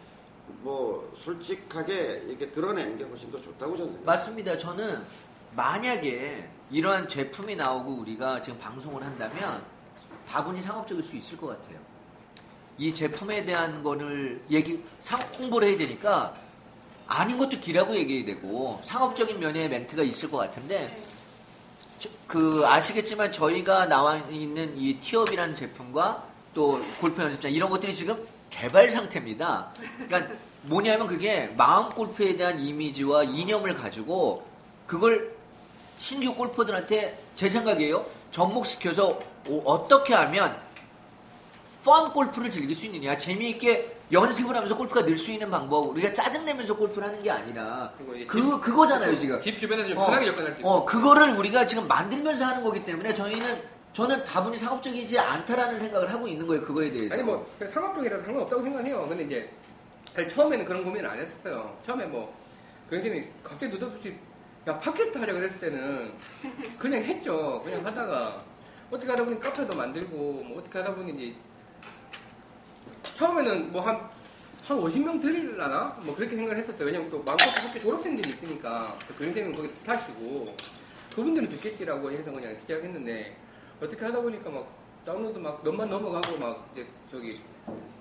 뭐 솔직하게 이렇게 드러내는 게 훨씬 더 좋다고 저는 생각해요. 맞습니다. 저는 만약에 이러한 제품이 나오고 우리가 지금 방송을 한다면 다분히 상업적일 수 있을 것 같아요. 이 제품에 대한 거를 얘기, 상, 홍보를 해야 되니까 아닌 것도 기라고 얘기해야 되고 상업적인 면의 멘트가 있을 것 같은데 네. 저- 그 아시겠지만 저희가 나와 있는 이 티업이라는 제품과 또 골프 연습장 이런 것들이 지금 개발 상태입니다. 그러니까 뭐냐면 그게 마음 골프에 대한 이미지와 이념을 가지고 그걸 신규 골퍼들한테 제 생각이에요. 접목시켜서 어- 어떻게 하면 펀 골프를 즐길 수 있느냐 재미있게 연습을 하면서 골프가 늘 수 있는 방법 우리가 짜증내면서 골프를 하는 게 아니라 그 그거잖아요 지금 집 주변에서 좀 어, 편하게 접근할 수 있고. 어, 그거를 우리가 지금 만들면서 하는 거기 때문에 저희는 저는 다분히 상업적이지 않다라는 생각을 하고 있는 거예요. 그거에 대해서. 아니 뭐 그냥 상업적이라도 상관없다고 생각해요. 근데 이제 처음에는 그런 고민을 안 했어요. 처음에 뭐 교수님이 갑자기 느닷없이 야 팟캐스트 하자 그랬을 때는 그냥 했죠. 그냥 하다가 어떻게 하다 보니 카페도 만들고 뭐 어떻게 하다 보니 이제 처음에는 뭐 한 한 50명 들으려나? 뭐 그렇게 생각을 했었어요. 왜냐면 또 마음껏 그렇게 졸업생들이 있으니까 또 교수님은 거기 스타시고 그분들은 듣겠지라고 해서 그냥 시작했는데 어떻게 하다 보니까 막 다운로드 막 몇만 넘어가고 막 이제 저기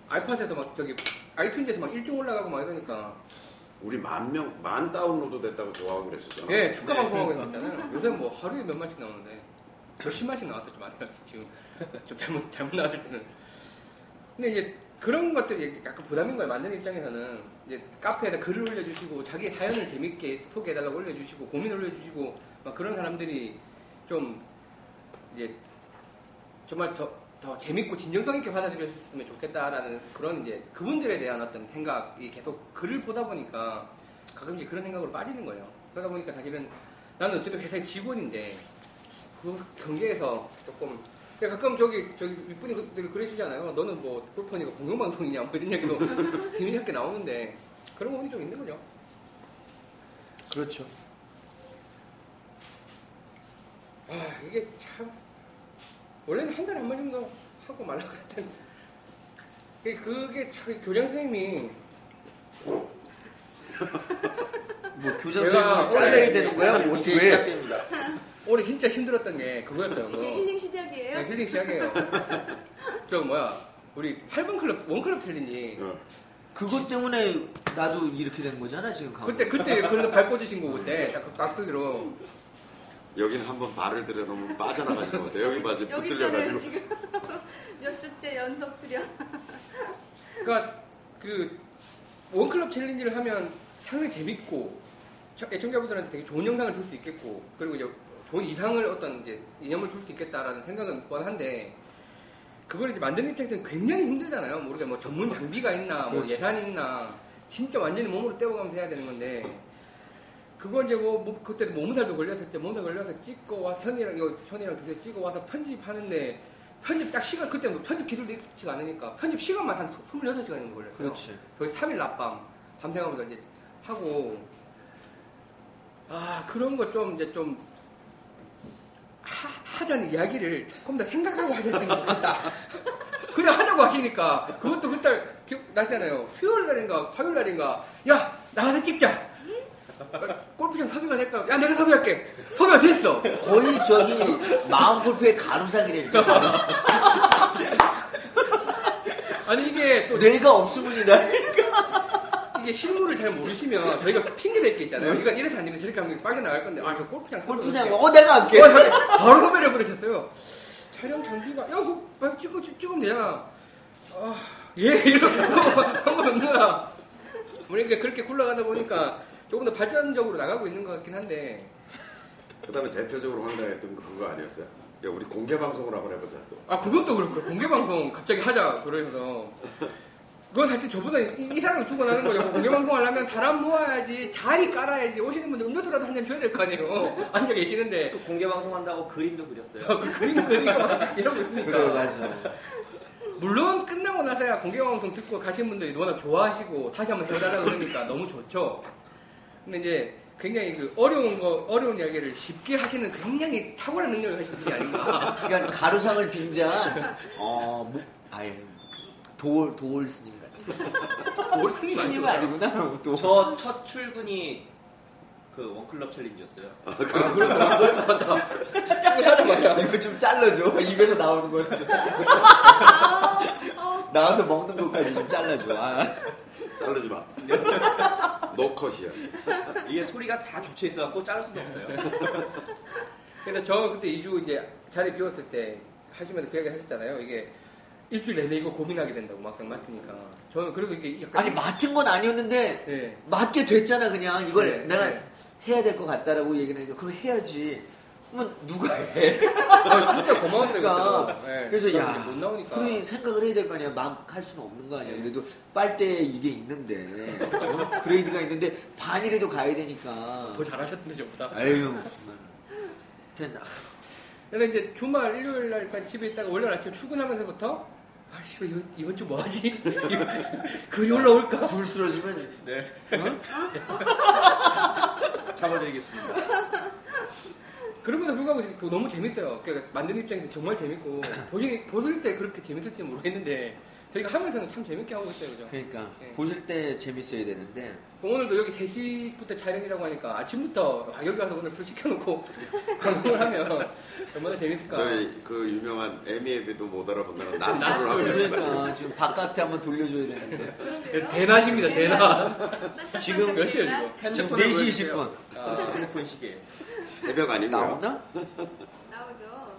아이팟에서 막 저기 아이튠즈에서 막 1등 올라가고 막 이러니까 우리 만 명, 만 다운로드 됐다고 좋아하고 그랬었잖아. 예 축가 방송하고 있었잖아요. 요새 뭐 하루에 몇 만씩 나오는데 몇십만씩 나왔었죠 많이 나왔어 지금 좀 잘못 잘못 나왔을 때는 근데 이제 그런 것들이 약간 부담인 거예요. 만드는 입장에서는 이제 카페에다 글을 올려주시고 자기 사연을 재밌게 소개해달라고 올려주시고 고민을 올려주시고 막 그런 사람들이 좀 이제 정말 더, 더 재밌고 진정성 있게 받아들였으면 좋겠다라는 그런 이제 그분들에 대한 어떤 생각이 계속 글을 보다 보니까 가끔 이제 그런 생각으로 빠지는 거예요. 그러다 보니까 사실은 나는 어쨌든 회사의 직원인데 그 경계에서 조금 가끔 저기 저기 윗분이 그- 그러시잖아요. 너는 뭐 골퍼니까 공영방송이냐 뭐 이런 얘기도 재미있게 나오는데 그런 부분이 좀 있는 거죠. 그렇죠. 아 이게 참 원래는 한 달에 한 번 정도 하고 말라 그랬던 그게- 그게 참 교장 선생님이 뭐 교장 선생님이 잘라야 원래- 되는 거야? 뭐 이제 왜? 시작됩니다. 올해 진짜 힘들었던 게 그거였어요. 이제. 힐링 시작이에요? 네, 힐링 시작해요. 저 뭐야 우리 8번 클럽 one club challenge 어. 그것 때문에 나도 이렇게 된 거잖아 지금. 가면. 그때 그때 그래서 발 꽂으신 거 그때 딱 깍두기로 여기는 한번 발을 들여놓으면 빠져나가는 것 같아요. 여기 맞아 붙들려가지고. 지금 몇 주째 연속 출연 그러니까 그 원클럽 챌린지를 하면 상당히 재밌고 저- 애청자분들한테 되게 좋은 영상을 줄 수 있겠고 그리고 이제 좋은 이상을 어떤 이제 이념을 줄 수 있겠다라는 생각은 뻔한데 그걸 이제 만드는 입장에서는 굉장히 힘들잖아요. 모르게 뭐 전문 장비가 있나 뭐 그렇죠. 예산이 있나 진짜 완전히 몸으로 때워가면서 해야 되는 건데 그거 이제 뭐, 뭐 그때 몸살도 걸렸을 때 몸살 걸려서 찍고 와 현이랑 이거 현이랑 두세 찍어 와서 편집하는데 편집 딱 시간 그때 뭐 편집 기술이 있지가 않으니까 편집 시간만 한 26시간 정도 걸렸어요. 그렇지. 거의 3일 낮밤 밤새가면서 이제 하고 아 그런 거 좀 이제 좀 하, 하자는 이야기를 조금 더 생각하고 하셨으면 좋겠다. 그냥 하자고 하시니까 그것도 그때 기억나잖아요. 수요일 날인가 화요일 날인가 야 나가서 찍자. 골프장 섭외가 될까? 야 내가 섭외할게. 섭외가 됐어. 거의 저기 마음 골프의. 가루상. 아니 이게 또 뇌가 없으면이다. 이게 실물을 잘 모르시면 저희가 핑계 댈 게 있잖아요. 이건 이래서 안 되면 저렇게 하면 빠져나갈 건데 아 저 골프장 골프장. 어 내가 할게. 어, 바로 섭외를 해버리셨어요. 촬영 장비가, 야, 그거 빨리 찍어, 찍- 찍으면 되잖아. 아, 예, 이렇게 한번 없나. 그러니까 그렇게 굴러가다 보니까 조금 더 발전적으로 나가고 있는 것 같긴 한데, 그 다음에 대표적으로 황당했던 거 그거 아니었어요? 야 우리 공개 방송을 한번 해보자. 또. 아, 그것도 그렇고, 공개 방송 갑자기 하자, 그러셔서. 그건 사실 저보다 이, 이 사람을 두고 나는 거죠. 공개방송 하려면 사람 모아야지, 자리 깔아야지, 오시는 분들 음료수라도 한 잔 줘야 될 거 아니에요. 앉아 계시는데, 또 공개 방송 한다고 그림도 그렸어요. 그 그림 그리고 막 이러고 있으니까. 그래 맞아. 물론 끝나고 나서야 공개방송 듣고 가신 분들이 워낙 좋아하시고 다시 한번 해달라고 그러니까 너무 좋죠. 근데 이제 굉장히 그 어려운 거, 어려운 이야기를 쉽게 하시는 굉장히 탁월한 능력을 하시는 분이 아닌가. 그러니까 가루상을 빙자한 어 뭐, 아예 도올 도올 스님 스님은 아니죠? 아니구나. 또. 저 첫 출근이 그 원클럽 챌린지였어요. 아, 그렇구나. 하자마자. 이거 좀 잘라줘. 입에서 나오는 거 좀. 아, 어, 나와서 먹는 것까지 좀 잘라줘. 아. 자르지 마. 노컷이야. 이게 소리가 다 겹쳐 있어갖고 자를 수도 없어요. 그래서 저 그때 2주 이제 자리 비웠을 때 하시면서 그 이야기 하셨잖아요. 이게 일주일 내내 이거 고민하게 된다고 막상 맡으니까. 저는 그래도 이게 약간. 아니 맡은 건 아니었는데 예. 맡게 됐잖아 그냥 이걸 네, 내가 네. 해야 될 것 같다라고 얘기를 하니까 그걸 해야지. 그러면 누가 해? 아, 진짜 고마웠어요. 그러니까. 예. 그래서 저는 야, 이제 못 나오니까. 그런 생각을 해야 될 거 아니야. 막 할 수는 없는 거 아니야. 그래도 빨대 이게 있는데 어? 그레이드가 있는데 반이라도 가야 되니까. 더 잘하셨던데 저보다. 아유 무슨 말. 하여튼 아, 그래서 이제 주말 일요일 날까지 집에 있다가 월요일 아침 출근하면서부터 아씨 이번, 이번 주 뭐하지? 글이 올라올까? 둘 쓰러지면 네. 어? 잡아드리겠습니다. 그럼에도 불구하고 너무 재밌어요. 그러니까 만드는 입장에서 정말 재밌고 보시, 보실 때 그렇게 재밌을지 모르겠는데 저희가 하면서는 참 재밌게 하고 있어요. 그죠? 그러니까 네. 보실 때 재밌어야 되는데 오늘도 여기 3시부터 촬영이라고 하니까 아침부터 아, 여기 가서 오늘 술 시켜놓고 방송을 하면 얼마나 재밌을까. 저희 그 유명한 에미에비도 못 알아본다는 낯설을 하고. 그러니까 지금 바깥에 한번 돌려줘야 되는데. 대낮입니다, 대낮. 나 지금 몇 시예요, 지금? 지금 핸드폰을 4시 보여주세요. 20분 아, 핸드폰 시계. 새벽 아니고요. 나오나? 나오죠.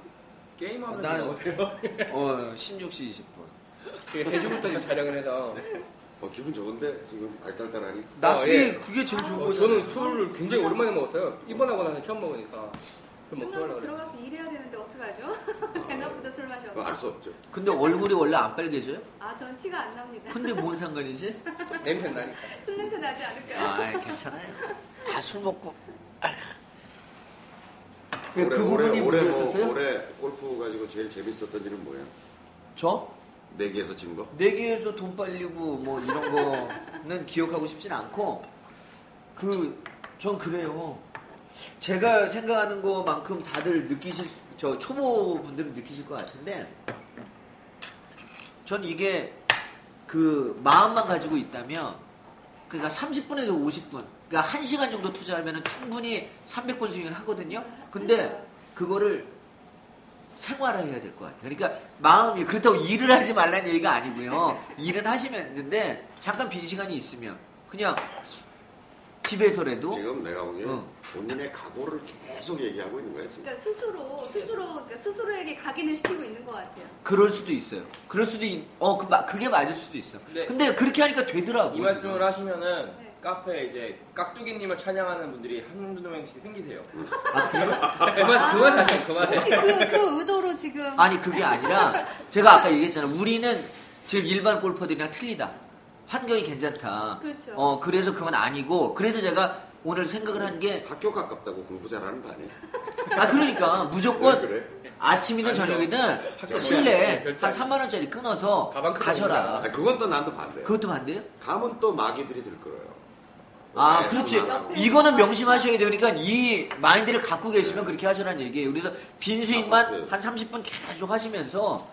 게임하면 난- 나오세요. 어 16시 20분 되게 3시부터 지금 촬영을 해서 어, 기분 좋은데 지금 알딸딸하니. 낮술이 예. 그게 제일 좋은 어, 거잖아. 저는 술을 굉장히 오랜만에 먹었어요. 입원하고 나서 처음 먹으니까 좀 먹고 끝나고 하려고. 들어가서 일해야 되는데 어떡하죠? 대낮보다 술 마셔서. 알수 없죠. 근데 얼굴이 원래 안 빨개져요? 아, 전 티가 안 납니다. 근데 뭔 상관이지? 냄새 나니까. 술 냄새 나지 않을까요? 아, 괜찮아요. 다 술 먹고. 그, 올해, 그 올해, 부분이 올해, 뭐, 문제였었어요? 올해 골프 가지고 제일 재밌었던 일은 뭐야? 저? 내기에서 진 거? 내기에서 돈 빨리고 뭐 이런 거는 기억하고 싶진 않고 그 전 그래요. 제가 생각하는 것만큼 다들 느끼실 수- 저 초보 분들은 느끼실 것 같은데 전 이게 그 마음만 가지고 있다면 그러니까 30분에서 50분 그러니까 1시간 정도 투자하면 충분히 300번 스윙을 하거든요. 근데 그거를 생활화해야 될 것 같아요. 그러니까 마음이 그렇다고 일을 하지 말라는 얘기가 아니고요. 일은 하시면 되는데 잠깐 빈 시간이 있으면 그냥 집에서라도 지금 내가 보기엔 응. 본인의 각오를 계속 얘기하고 있는 거야 지금. 그러니까 스스로 스스로 그러니까 스스로에게 각인을 시키고 있는 것 같아요. 그럴 수도 있어요. 그럴 수도 있, 어, 그, 마- 그게 맞을 수도 있어. 네. 근데 그렇게 하니까 되더라고. 이 말씀을 하시면은 네. 카페에 이제 깍두기님을 찬양하는 분들이 한두 명씩 생기세요. 아, 그래요? 그만, 그만하자, 그만해. 혹시 그, 그 의도로 지금 아니, 그게 아니라 제가 아까 얘기했잖아 요. 우리는 지금 일반 골퍼들이랑 틀리다. 환경이 괜찮다. 그렇죠. 어, 그래서 그건 아니고, 그래서 제가 오늘 생각을 한 게, 학교 가깝다고 공부 잘하는 거 아니야? 아, 그러니까 무조건 왜 그래? 아침이든. 저녁이든 학교 실내 뭐, 한 3만 원짜리 끊어서 가방 크게 가셔라. 아, 그건 또 난도 반대야. 그것도 반대요? 가면 또 마귀들이 들 거예요. 아, 네, 그렇지. 수많아. 이거는 명심하셔야. 그러니까 이 마인드를 갖고 계시면 그렇게 하시라는 얘기예요. 그래서 빈 아, 스윙만 맞아요. 한 30분 계속 하시면서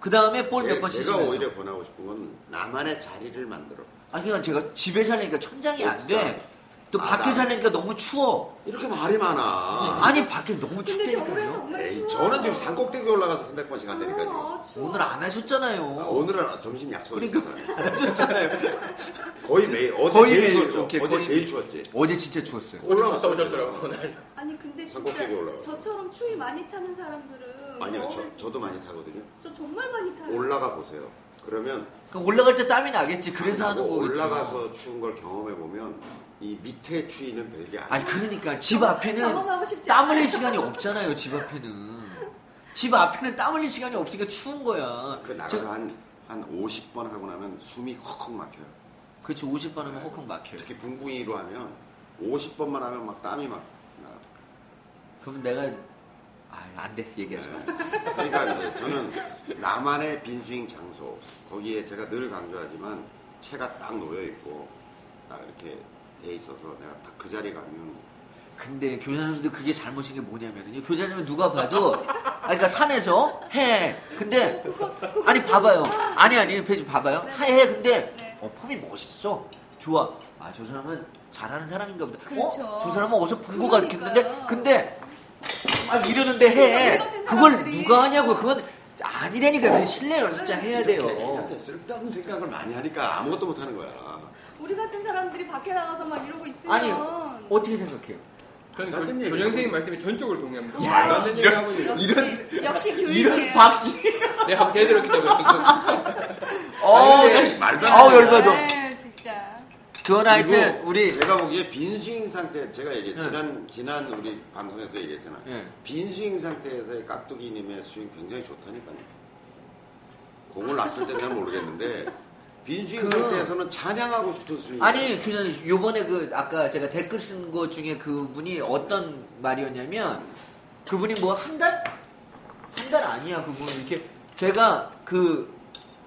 그 다음에 볼 몇번 제, 치시면서. 제가 오히려 권하고 싶은 건 나만의 자리를 만들어. 아, 그러니까 제가 집에 살려니까 천장이 안 돼. 또 아, 밖에 나- 살려니까 너무 추워. 이렇게 말이 많아. 아니, 밖에 너무 근데 겨울엔 춥다니까요. 정말 에이, 추워요. 저는 지금 산 꼭대기 올라가서 300번씩 한다니까 추워. 오늘 안 하셨잖아요. 아, 오늘은 점심 약속이 그러니까 있어요. 안 하셨잖아요. 거의 매일 어제 거의 제일 매일, 추웠죠. 오케이, 어제 거의- 제일 추웠지. 어제 진짜 추웠어요. 어제 갔다 올라갔어요. 오셨더라고, 날. 아니 근데 진짜. 저처럼 추위 많이 타는 사람들은 아니요, 겨울에 저, 저도 많이 타거든요. 저 정말 많이 타요. 올라가 보세요. 그러면 그럼 올라갈 때 땀이 나겠지. 그래서 하는 거겠죠. 올라가서 추운 걸 경험해 보면 이 밑에 추위는 별게. 아니, 그러니까 집 앞에는 경험하고 싶지 땀 흘릴 않아요. 시간이 없잖아요, 집 앞에는. 집 앞에는 땀 흘릴 시간이 없으니까 추운 거야. 그 나가서 한, 한 50번 하고 나면 숨이 헉헉 막혀요. 그렇지, 50번 하면 헉헉 막혀요. 특히 붕붕이로 하면 50번만 하면 막 땀이 막 나. 그럼 내가, 아, 안 돼, 얘기하지 마. 그러니까 이제 저는 나만의 빈스윙 장소 거기에 제가 늘 강조하지만 채가 딱 놓여 있고 딱 이렇게 돼 있어서 내가 딱 그 자리 가면 근데 교장선생님도 그게 잘못인 게 뭐냐면요. 교장님은 누가 봐도, 아, 그러니까 산에서 해. 근데, 아니, 봐봐요. 아니, 아니, 좀 봐봐요. 네. 해, 근데, 네. 어, 폼이 멋있어. 좋아. 아, 저 사람은 잘하는 사람인가 보다. 그렇죠. 어? 저 사람은 어디서 본 거 같겠는데? 근데, 아, 이러는데 해. 그걸. 누가 하냐고. 그건 아니라니까. 그 실내 연습장 해야 돼요. 이렇게 쓸데없는 생각을 많이 하니까 아무것도 못 하는 거야. 우리 같은 사람들이 밖에 나가서 막 이러고 있으면 아니, 어떻게 생각해요? 저는 같은 교- 얘기. 교장선생님 말씀에 전적으로 동의합니다. 야, 되는 얘기를 하고 있는 역시 역시 이런 교육이에요. 박쥐. 내가 한번 대들었기 때문에. 어, 근데 말도 안 아우, 되는 열받아. 네, 진짜. 그건 하여튼, 그리고 우리, 제가 보기에 빈 스윙 상태 제가 얘기 네. 지난 지난 우리 방송에서 얘기했잖아. 예. 빈 스윙 상태에서의 깍두기님의 스윙 굉장히 좋다니까요. 공을 놨을 때는 잘 모르겠는데 빈스윙 그- 상태에서는 찬양하고 싶은 스윙. 아니 교장님 요번에 그 아까 제가 댓글 쓴거 중에 그분이 어떤 말이었냐면 그분이 뭐 한 달? 한 달 아니야 그분 이렇게 제가 그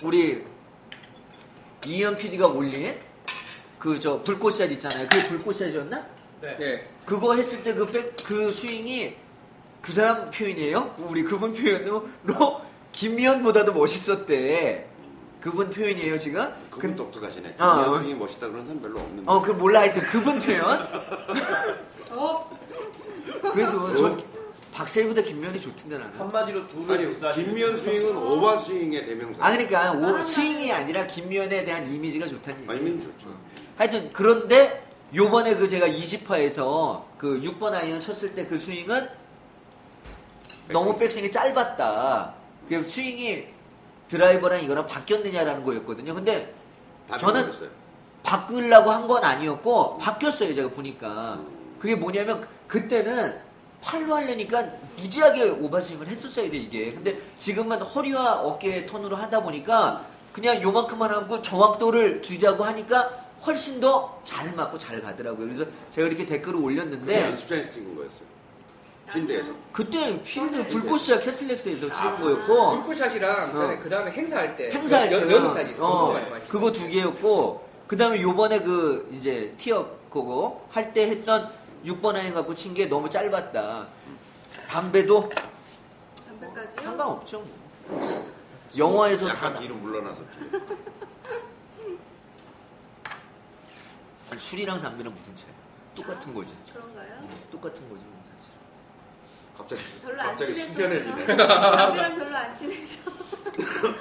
우리 이현 PD가 올린 그 저 불꽃샷 있잖아요 그게 불꽃샷이었나? 네. 예. 그거 했을 때 그 백 그 스윙이 그 사람 표현이에요? 우리 그분 표현으로 김미연보다도 멋있었대 그분 표현이에요 지금? 그분 근- 독특하시네. 어. 스윙이 멋있다 그런 사람 별로 없는데. 어, 그 몰라 하여튼 그분 표현. 어, 그래도 전 박세일보다 김면이 좋던데 나는. 한마디로 두 아니 분 김미연 스윙은 오버 스윙의 대명사. 아 그러니까 오, 스윙이 아니라 김면에 대한 이미지가 좋다는 얘기. 아니면 좋죠. 하여튼 그런데 요번에 그 제가 20화에서 그 6번 아이언 쳤을 때 그 스윙은 너무 백스윙이 짧았다. 그 스윙이 드라이버랑 이거랑 바뀌었느냐라는 거였거든요. 근데 다 저는 바뀌었어요. 바꾸려고 한 건 아니었고 바뀌었어요 제가 보니까 그게 뭐냐면 그때는 팔로 하려니까 무지하게 오버스윙을 했었어야 돼 이게 근데 지금은 허리와 어깨 턴으로 하다 보니까 그냥 요만큼만 하고 정확도를 주자고 하니까 훨씬 더 잘 맞고 잘 가더라고요 그래서 제가 이렇게 댓글을 올렸는데 연습장에서 찍은 거였어요. 필드에서. 그때 필드 불꽃이야 캐슬렉스에서 찍은 아. 거였고 불꽃샷이랑 어. 그 다음에 행사할 때 행사할 연- 때는 연습샷이 있어요. 어, 그거 두 개였고 그다음에 요번에 그 이제 티업 그거 할 때 했던 6번 아이 갖고 친 게 너무 짧았다. 담배도 담배까지요? 상관없죠. 뭐. 영화에서 약간 다 뒤로 물러나서. 아니, 술이랑 담배는 무슨 차이? 똑같은 거지. 그런가요? 똑같은 거지. 뭐. 갑자기 별로 안 갑자기 친해서 숙연해지네. 담배랑 별로 안 친해서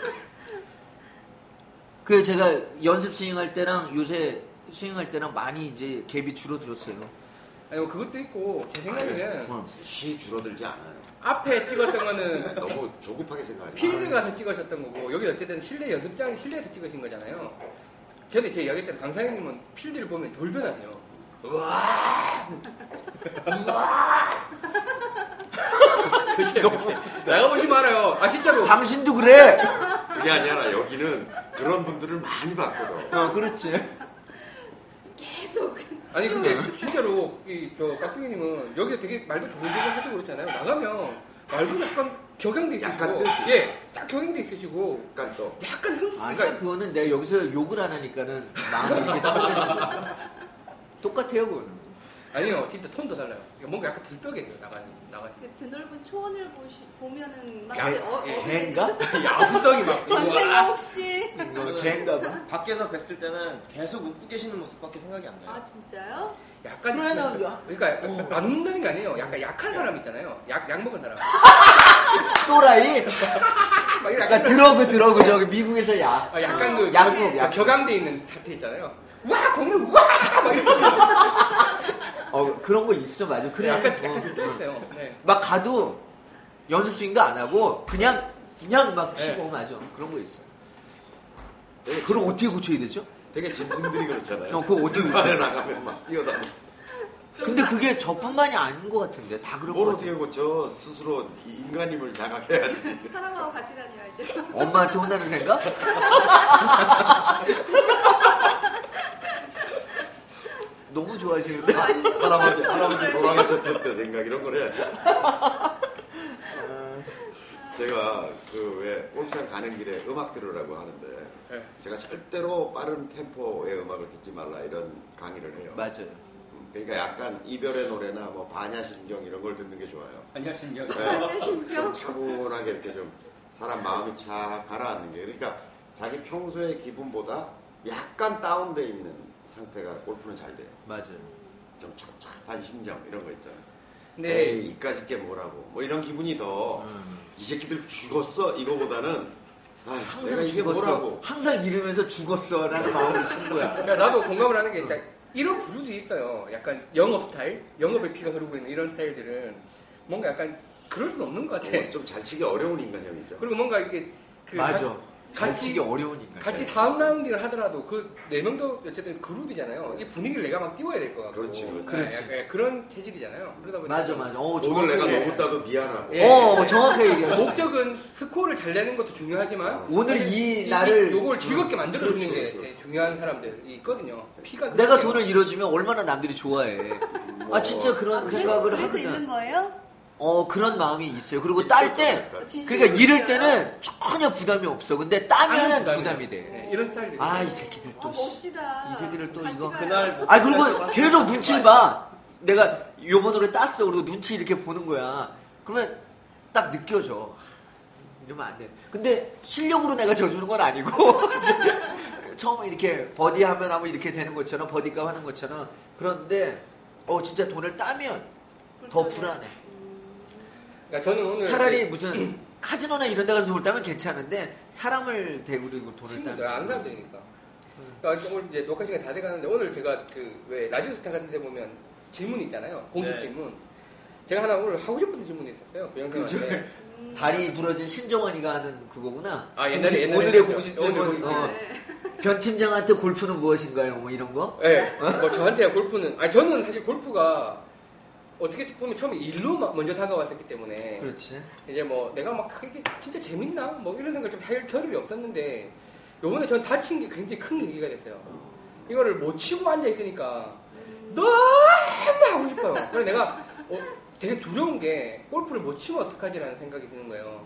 그 제가 연습 스윙할 때랑 요새 스윙할 때랑 많이 이제 갭이 줄어들었어요. 아니 뭐 그것도 있고 제 생각에는 어. 시 줄어들지 않아요. 앞에 찍었던 거는 너무 조급하게 생각하지 필드. 가서 찍으셨던 거고 여기 어쨌든 실내 연습장 실내에서 찍으신 거잖아요. 전에 제가 이야기했던 강사님은 필드를 보면 돌변하세요. 우와, 우와. 그렇게 나가보시면 알아요. 아 진짜로. 당신도 그래. 그게 아니라 여기는 그런 분들을 많이 봤거든. 어, 그렇지. 계속 아니 근데 진짜로 이 저 깍두기님은 여기서 되게 말도 좋은 적을 하시고 그렇잖아요. 나가면 말도 약간 격양돼 있으시고, 약간 뜨지. 예, 딱 격양돼 있으시고, 약간 또 약간 흥, 아니, 그러니까 그거는 내가 여기서 욕을 안 하니까는 마음이 이렇게 터지는 똑같아요, 그거는. 아니요, 진짜 톤도 달라요. 그러니까 뭔가 약간 들떡해요 나가니 나가니. 그 드넓은 초원을 보시, 보면은 막 야, 이제 어, 예, 개인가? 야수성이 막 전생에. 혹시 이거 개인가 봐. 밖에서 뵀을 때는 계속 웃고 계시는 모습밖에 생각이 안 나요. 아 진짜요? 약간 그래, 나 야- 그러니까 약간 안 웃는다는 게 아니에요. 약간 약한 사람 있잖아요. 약, 약 먹은 사람. 또라이? 막 이런 약간 드러그, 드러그, 저기 미국에서 야. 아, 약간 그 약국, 격- 약국. 격앙돼 있는 사태 있잖아요. 와, 공는 와! 막 이런 어, 그런 거 있어, 맞아. 그래. 약간 어. 약간 들떠있어요. 네. 막 가도 연습 스윙도 안 하고 그냥, 그냥 막 네. 쉬고, 맞아. 그런 거 있어. 되게, 그럼 어떻게 고쳐야 되죠? 되게 짐승들이 그렇잖아요. 어, 그거 어떻게 중간에 나가면 막 뛰어다니. 근데 그게 저뿐만이 아닌 것 같은데. 다 그런 뭘거 어떻게 같아. 고쳐 스스로 인간임을 자각해야지. 사람하고 같이 다녀야죠. 엄마한테 혼나는 생각? 너무 좋아하시는데? 할아버지 할아버지 돌아가셨을 때 생각 이런 걸 해야지. 제가 그왜 골프장 가는 길에 음악 들으라고 하는데 네. 제가 절대로 빠른 템포의 음악을 듣지 말라 이런 강의를 해요. 맞아요. 음, 그러니까 약간 이별의 노래나 뭐 반야심경 이런 걸 듣는 게 좋아요. 안녕하십니까. 네. 신경. 좀 차분하게 이렇게 좀 사람 마음이 착 가라앉는 게 그러니까 자기 평소의 기분보다 약간 다운돼 있는 상태가 골프는 잘 돼요. 맞아요. 좀 착착한 심정 이런 거 있잖아요. 근데 에이 이까짓 게 뭐라고 뭐 이런 기분이 더이 음. 새끼들 죽었어 이거보다는 아 내가 항상 이게 죽었어. 뭐라고 항상 이러면서 죽었어라는 마음을 친 거야. 그러니까 나도 공감을 하는 게 일단 이런 부류들이 있어요. 약간 영업 스타일, 영업의 피가 흐르고 있는 이런 스타일들은 뭔가 약간 그럴 수는 없는 것 같아. 좀 잘 치기 어려운 인간형이죠. 그리고 뭔가 이게 그 맞아. 같이- 치기 어려운 인간. 같이 4라운딩을 하더라도 그 네 명도 어쨌든 그룹이잖아요. 이 분위기를 내가 막 띄워야 될 것 같고. 그렇지, 그렇지. 그렇지. 아, 약간 그런 체질이잖아요. 그러다 보니까 맞아, 맞아. 어, 오늘 내가 예. 너무 따도 미안하고 예. 어, 정확하게 얘기하셨어. 목적은 스코어를 잘 내는 것도 중요하지만 오늘 이 이- 날을 요걸 즐겁게 만들어 주는 그렇지, 게 그렇지. 되게 중요한 사람들이 있거든요. 피가 내가 그렇게- 돈을 잃어주면 얼마나 남들이 좋아해. 뭐아 진짜 그런 아, 생각을 그래서 하거든. 읽는 거예요? 어 그런 마음이 있어요. 그리고 딸 때, 그러니까 잃을 읽어요? 때는 전혀 부담이 없어. 근데 따면은 부담이 돼. 네, 이런 스타일이 아 이 새끼들 어 또. 씨. 멋지다. 이 새끼를 또 같이 이거 가요. 그날 뭐- 아 그리고 계속 눈치를 봐. 내가 요번으로 땄어. 그리고 눈치 이렇게 보는 거야. 그러면 딱 느껴져. 이러면 안 돼. 근데 실력으로 내가 져주는 건 아니고 처음 이렇게 버디 하면 하면 이렇게 되는 것처럼 버디값 하는 것처럼 그런데 어 진짜 돈을 따면 더 불안해. 그러니까 저는 오늘 차라리 무슨 카지노나 이런 데 가서 돈을 따면 괜찮은데 사람을 대우리고 돈을 따면 아는 사람들이니까. 그러니까 오늘 이제 녹화 시간 다 돼가는데 오늘 제가 그 왜 라디오 스타 같은 데 보면 질문 있잖아요. 공식 네. 질문. 제가 하나 오늘 하고 싶은 질문이 있었어요. 그 영상한테. 음. 다리 부러진 신정원이가 하는 그거구나. 아, 옛날에, 공식- 옛날에 오늘의. 공식점은 오늘의 어, 네. 변 팀장한테 골프는 무엇인가요? 뭐 이런 거? 네, 뭐 저한테 골프는, 아니 저는 사실 골프가 어떻게 보면 처음에 일로 막 먼저 다가왔었기 때문에 그렇지. 이제 뭐 내가 막 이게 진짜 재밌나? 뭐 이런 생각 좀할 겨를이 없었는데 요번에 전 다친 게 굉장히 큰 계기가 됐어요. 이거를 못 치고 앉아 있으니까 음. 너무 하고 싶어요. 그래서 내가 어, 되게 두려운 게 골프를 못 치면 어떡하지라는 생각이 드는 거예요.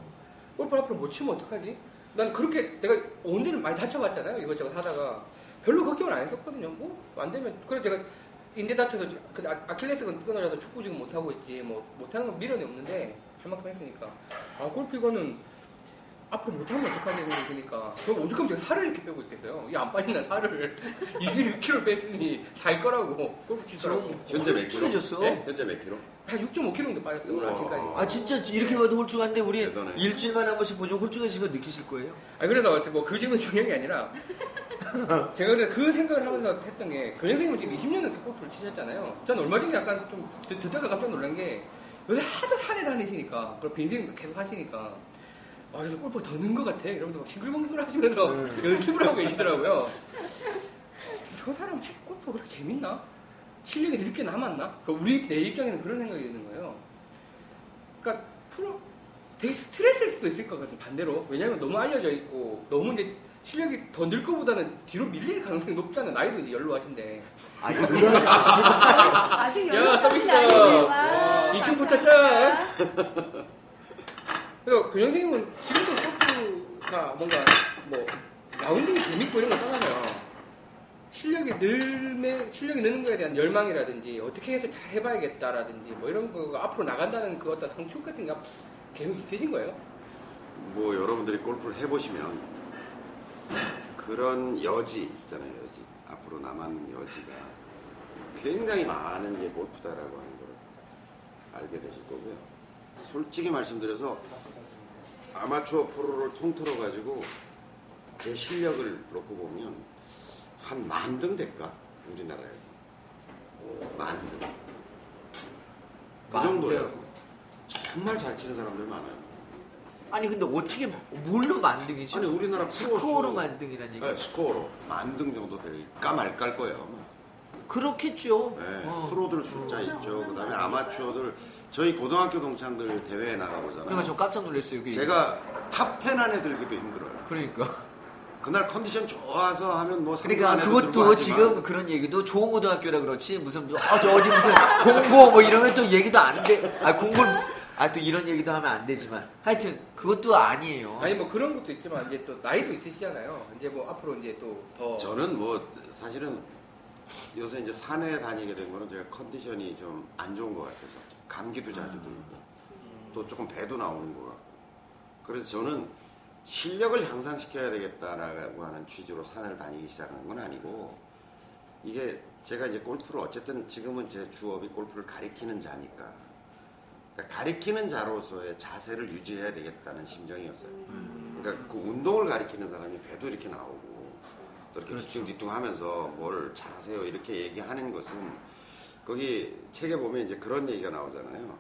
골프를 앞으로 못 치면 어떡하지? 난 그렇게 내가 온디를 많이 다쳐봤잖아요. 이것저것 하다가 별로 걱정을 안 했었거든요. 뭐 안 되면 그래 제가 인대 다쳐서 그 아- 아킬레스건 끊어져서 축구 지금 못 하고 있지. 뭐 못하는 건 미련이 없는데 할 만큼 했으니까 아 골프 이거는 앞으로 못하면 어떡하지 생각이 드니까 그럼 오죽하면 제가 살을 이렇게 빼고 있겠어요. 이게 안 빠진다 살을 26kg 뺐으니 살 거라고 골프 칠 거라고 현재 몇 킬로? 홀쭉해졌어. 네? 현재 몇 킬로? 한 6.5kg 정도 빠졌어요 오늘. 아침까지. 아 진짜 이렇게 봐도 홀쭉한데 우리 대단해. 일주일만에 한 번씩 보죠 홀쭉해지는 거 느끼실 거예요. 아 그래서 뭐 그 질문 중요한 게 아니라 제가 그래서 그 생각을 하면서 했던 게그 선생님은 지금 20년 넘게 골프를 치셨잖아요. 전 얼마 전에 약간 좀 듣- 듣다가 깜짝 놀란 게 요새 하도 산에 다니시니까 그리고 빈생 계속 하시니까 아 그래서 골프 더 는 것 같아 이러면서 막 싱글벙글 하시면서 연습을 하고 계시더라고요. 저 사람 골프 그렇게 재밌나? 실력이 늦게 남았나? 그 우리 내 입장에는 그런 생각이 드는 거예요. 그러니까 프로 되게 스트레스일 수도 있을 것 같은 반대로 왜냐하면 너무 알려져 있고 너무 이제 실력이 더 늘 거보다는 뒤로 밀릴 가능성이 높잖아요 나이도 이제 연로하신데 아 이거 않겠잖아. 아직 야, 연락하신 서비스. 아니지만 이층 감사합니다. 붙였죠? 그래서 그 선생님은 지금도 골프가 뭔가 뭐 라운딩이 재밌고 이런 거 떠나면 실력이 늘매 실력이 느는 거에 대한 열망이라든지 어떻게 해서 잘 해봐야겠다라든지 뭐 이런 거가 앞으로 나간다는 그 어떤 성취욕 같은 게 계속 있으신 거예요? 뭐 여러분들이 골프를 해보시면 그런 여지 있잖아요 여지. 앞으로 남은 여지가 굉장히 많은 게 골프다라고 하는 걸 알게 되실 거고요. 솔직히 말씀드려서 아마추어 프로를 통틀어 가지고 제 실력을 놓고 보면 한 만 등 될까? 우리나라에 만등. 그만 정도예요. 정말 잘 치는 사람들 많아요 아니 근데 어떻게 뭘로 만등이지? 아니 우리나라 프로 스코어로 수- 만등이라는 얘기. 네, 스코어로 만등 정도 될까 말까 할 거예요. 그렇겠죠. 네, 어. 프로들 숫자 있죠. 그다음에 아마추어들 저희 고등학교 동창들 대회에 나가보잖아요. 그러니까 저 깜짝 놀랐어요. 그게. 제가 top 10 안에 들기도 힘들어요. 그러니까. 그날 컨디션 좋아서 하면 뭐 그러니까 그것도 지금 그런 얘기도 좋은 고등학교라 그렇지 무슨 뭐, 아, 저 어디 무슨 공고 뭐 이러면 또 얘기도 안 돼. 아 공고 아 또 이런 얘기도 하면 안 되지만 하여튼 그것도 아니에요. 아니 뭐 그런 것도 있지만 이제 또 나이도 있으시잖아요. 이제 뭐 앞으로 이제 또 더 저는 뭐 사실은 요새 이제 산에 다니게 된 거는 제가 컨디션이 좀 안 좋은 것 같아서 감기도 자주 들고 또 조금 배도 나오는 것 같고 그래서 저는 실력을 향상시켜야 되겠다라고 하는 취지로 산을 다니기 시작한 건 아니고 이게 제가 이제 골프를 어쨌든 지금은 제 주업이 골프를 가리키는 자니까 그러니까 가리키는 자로서의 자세를 유지해야 되겠다는 심정이었어요. 그러니까 그 운동을 가리키는 사람이 배도 이렇게 나오고 또 이렇게 그렇죠. 뒤뚱뒤뚱 하면서 뭘 잘하세요 이렇게 얘기하는 것은 거기 책에 보면 이제 그런 얘기가 나오잖아요.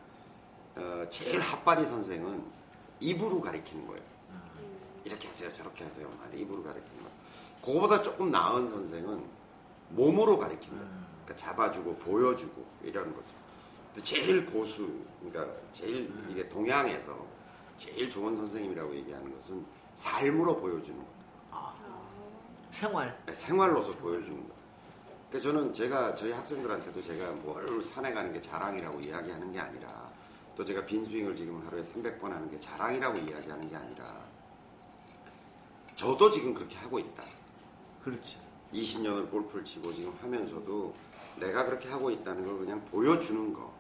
어, 제일 핫바리 선생은 입으로 가리키는 거예요. 이렇게 하세요 저렇게 하세요 막 입으로 가리키는 거. 그거보다 조금 나은 선생은 몸으로 가리키는 거예요. 그러니까 잡아주고 보여주고 이런 거죠. 제일 고수, 그러니까 제일 이게 동양에서 제일 좋은 선생님이라고 얘기하는 것은 삶으로 보여주는 거. 생활. 네, 생활로서 보여주는 거. 그러니까 저는 제가 저희 학생들한테도 제가 뭘 산에 가는 게 자랑이라고 이야기하는 게 아니라 또 제가 빈스윙을 지금 하루에 300번 하는 게 자랑이라고 이야기하는 게 아니라 저도 지금 그렇게 하고 있다. 그렇죠. 20년을 골프를 치고 지금 하면서도 내가 그렇게 하고 있다는 걸 그냥 보여주는 거.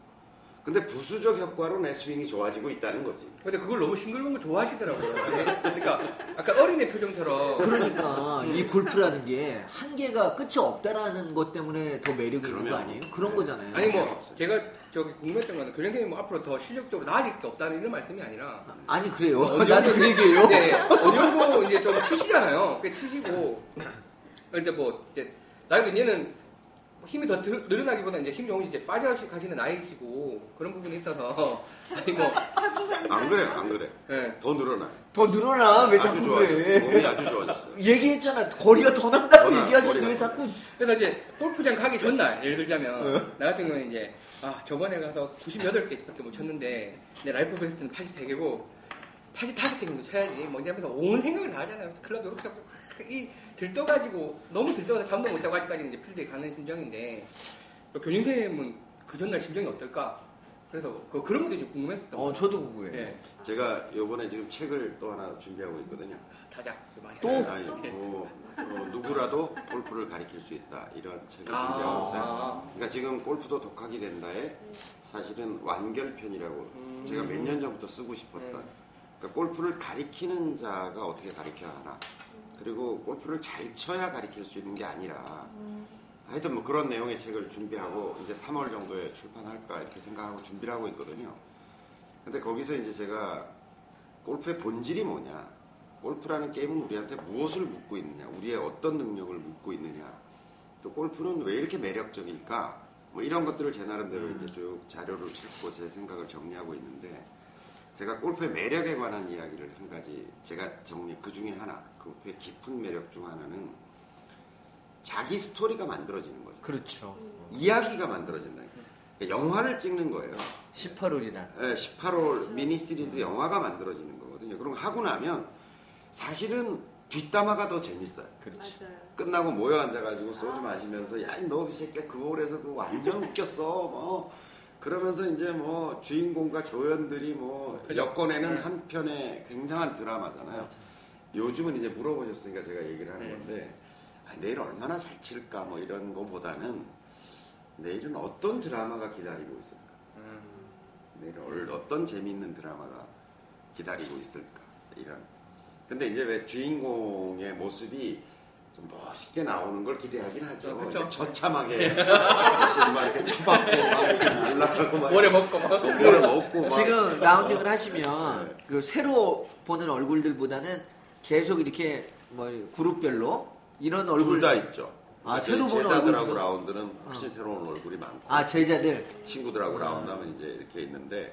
근데 부수적 효과로 내 스윙이 좋아지고 있다는 거지. 근데 그걸 너무 싱글벙글 좋아하시더라고요. 네. 그러니까 아까 어린애 표정처럼 그러니까 이 골프라는 게 한계가 끝이 없다라는 것 때문에 더 매력이 있는 거. 아니에요? 그런 거잖아요. 아니 뭐 제가 저기 궁금했던 거는 그 선생님 뭐 앞으로 더 실력적으로 나아질 게 없다는 이런 말씀이 아니라 아니 그래요. 어디 나도 그 얘기예요. 네, 어느 정도 이제 좀 치시잖아요. 꽤 치시고 이제 뭐 이제 나이도 얘는 힘이 더 들- 늘어나기보다 이제 힘 조금 이제 빠져 가시는 나이시고 그런 부분이 있어서 아니 뭐 안 그래, 안 그래. 예. 더 늘어나요. 더 늘어나 왜 아주 자꾸 좋아졌어요. 그래? 몸이 아주 좋아졌어요. 얘기했잖아 거리가 더 난다고 더 나, 얘기하셨는데 거리가 왜더 자꾸 그래서 이제 골프장 가기 전날 예를 들자면 어. 나 같은 경우는 이제 아 저번에 가서 98개밖에 못 쳤는데 내 life best는 83개고 85개 정도 쳐야지 뭐 이러면서 온 생각을 다 하잖아요 클럽 이렇게 하고 이 들떠가지고 너무 들떠가서 잠도 못 자고 아직까지는 이제 필드에 가는 심정인데 또 교님쌤은 그 전날 심정이 어떨까 그래서 그, 그런 것도 좀 궁금했었던 어거 저도 궁금해. 예 제가 요번에 지금 책을 또 하나 준비하고 있거든요. 다작 많이 또? 아니, 뭐, 어, 누구라도 골프를 가리킬 수 있다. 이런 책을 준비하고 있어요. 아, 그러니까 지금 골프도 독학이 된다에 사실은 완결편이라고 음. 제가 몇 년 전부터 쓰고 싶었던 네. 그러니까 골프를 가리키는 자가 어떻게 가리켜야 하나 그리고 골프를 잘 쳐야 가리킬 수 있는 게 아니라 하여튼 뭐 그런 내용의 책을 준비하고 이제 3월 정도에 출판할까 이렇게 생각하고 준비를 하고 있거든요. 근데 거기서 이제 제가 골프의 본질이 뭐냐 골프라는 게임은 우리한테 무엇을 묻고 있느냐 우리의 어떤 능력을 묻고 있느냐 또 골프는 왜 이렇게 매력적일까? 뭐 이런 것들을 제 나름대로 이제 쭉 자료를 찾고 제 생각을 정리하고 있는데 제가 골프의 매력에 관한 이야기를 한 가지 제가 정리 그 중에 하나 골프의 깊은 매력 중 하나는 자기 스토리가 만들어지는 거죠. 그렇죠. 이야기가 만들어진다. 그러니까 영화를 찍는 거예요. 18홀이란. 18홀 미니 시리즈 영화가 만들어지는 거거든요. 그럼 하고 나면 사실은 뒷담화가 더 재밌어요. 맞아요. 끝나고 모여 앉아가지고 소주 마시면서 야 너 이 새끼야 그 홀에서 그 완전 웃겼어 뭐 그러면서 이제 뭐 주인공과 조연들이 뭐 그죠. 엮어내는 네. 한 편의 굉장한 드라마잖아요. 요즘은 이제 물어보셨으니까 제가 얘기를 하는 네. 건데 아, 내일 얼마나 잘 칠까 뭐 이런 거보다는 내일은 어떤 드라마가 기다리고 있을까 음. 내일은 얼- 어떤 재미있는 드라마가 기다리고 있을까 이런 근데 이제 왜 주인공의 모습이 좀 멋있게 나오는 걸 기대하긴 하죠. 어. 이렇게 처참하게 막 이렇게 처박고 막 올라가고 막 모래 먹고 막. 모래 먹고 막. 지금 라운딩을 하시면 그 새로 보는 얼굴들보다는 계속 이렇게 뭐 그룹별로 이런 얼굴 둘다 있죠. 아, 새로 보는 제자들하고 라운드는 훨씬 새로운 얼굴이 많고. 아 제자들? 친구들하고 라운드하면 이제 이렇게 있는데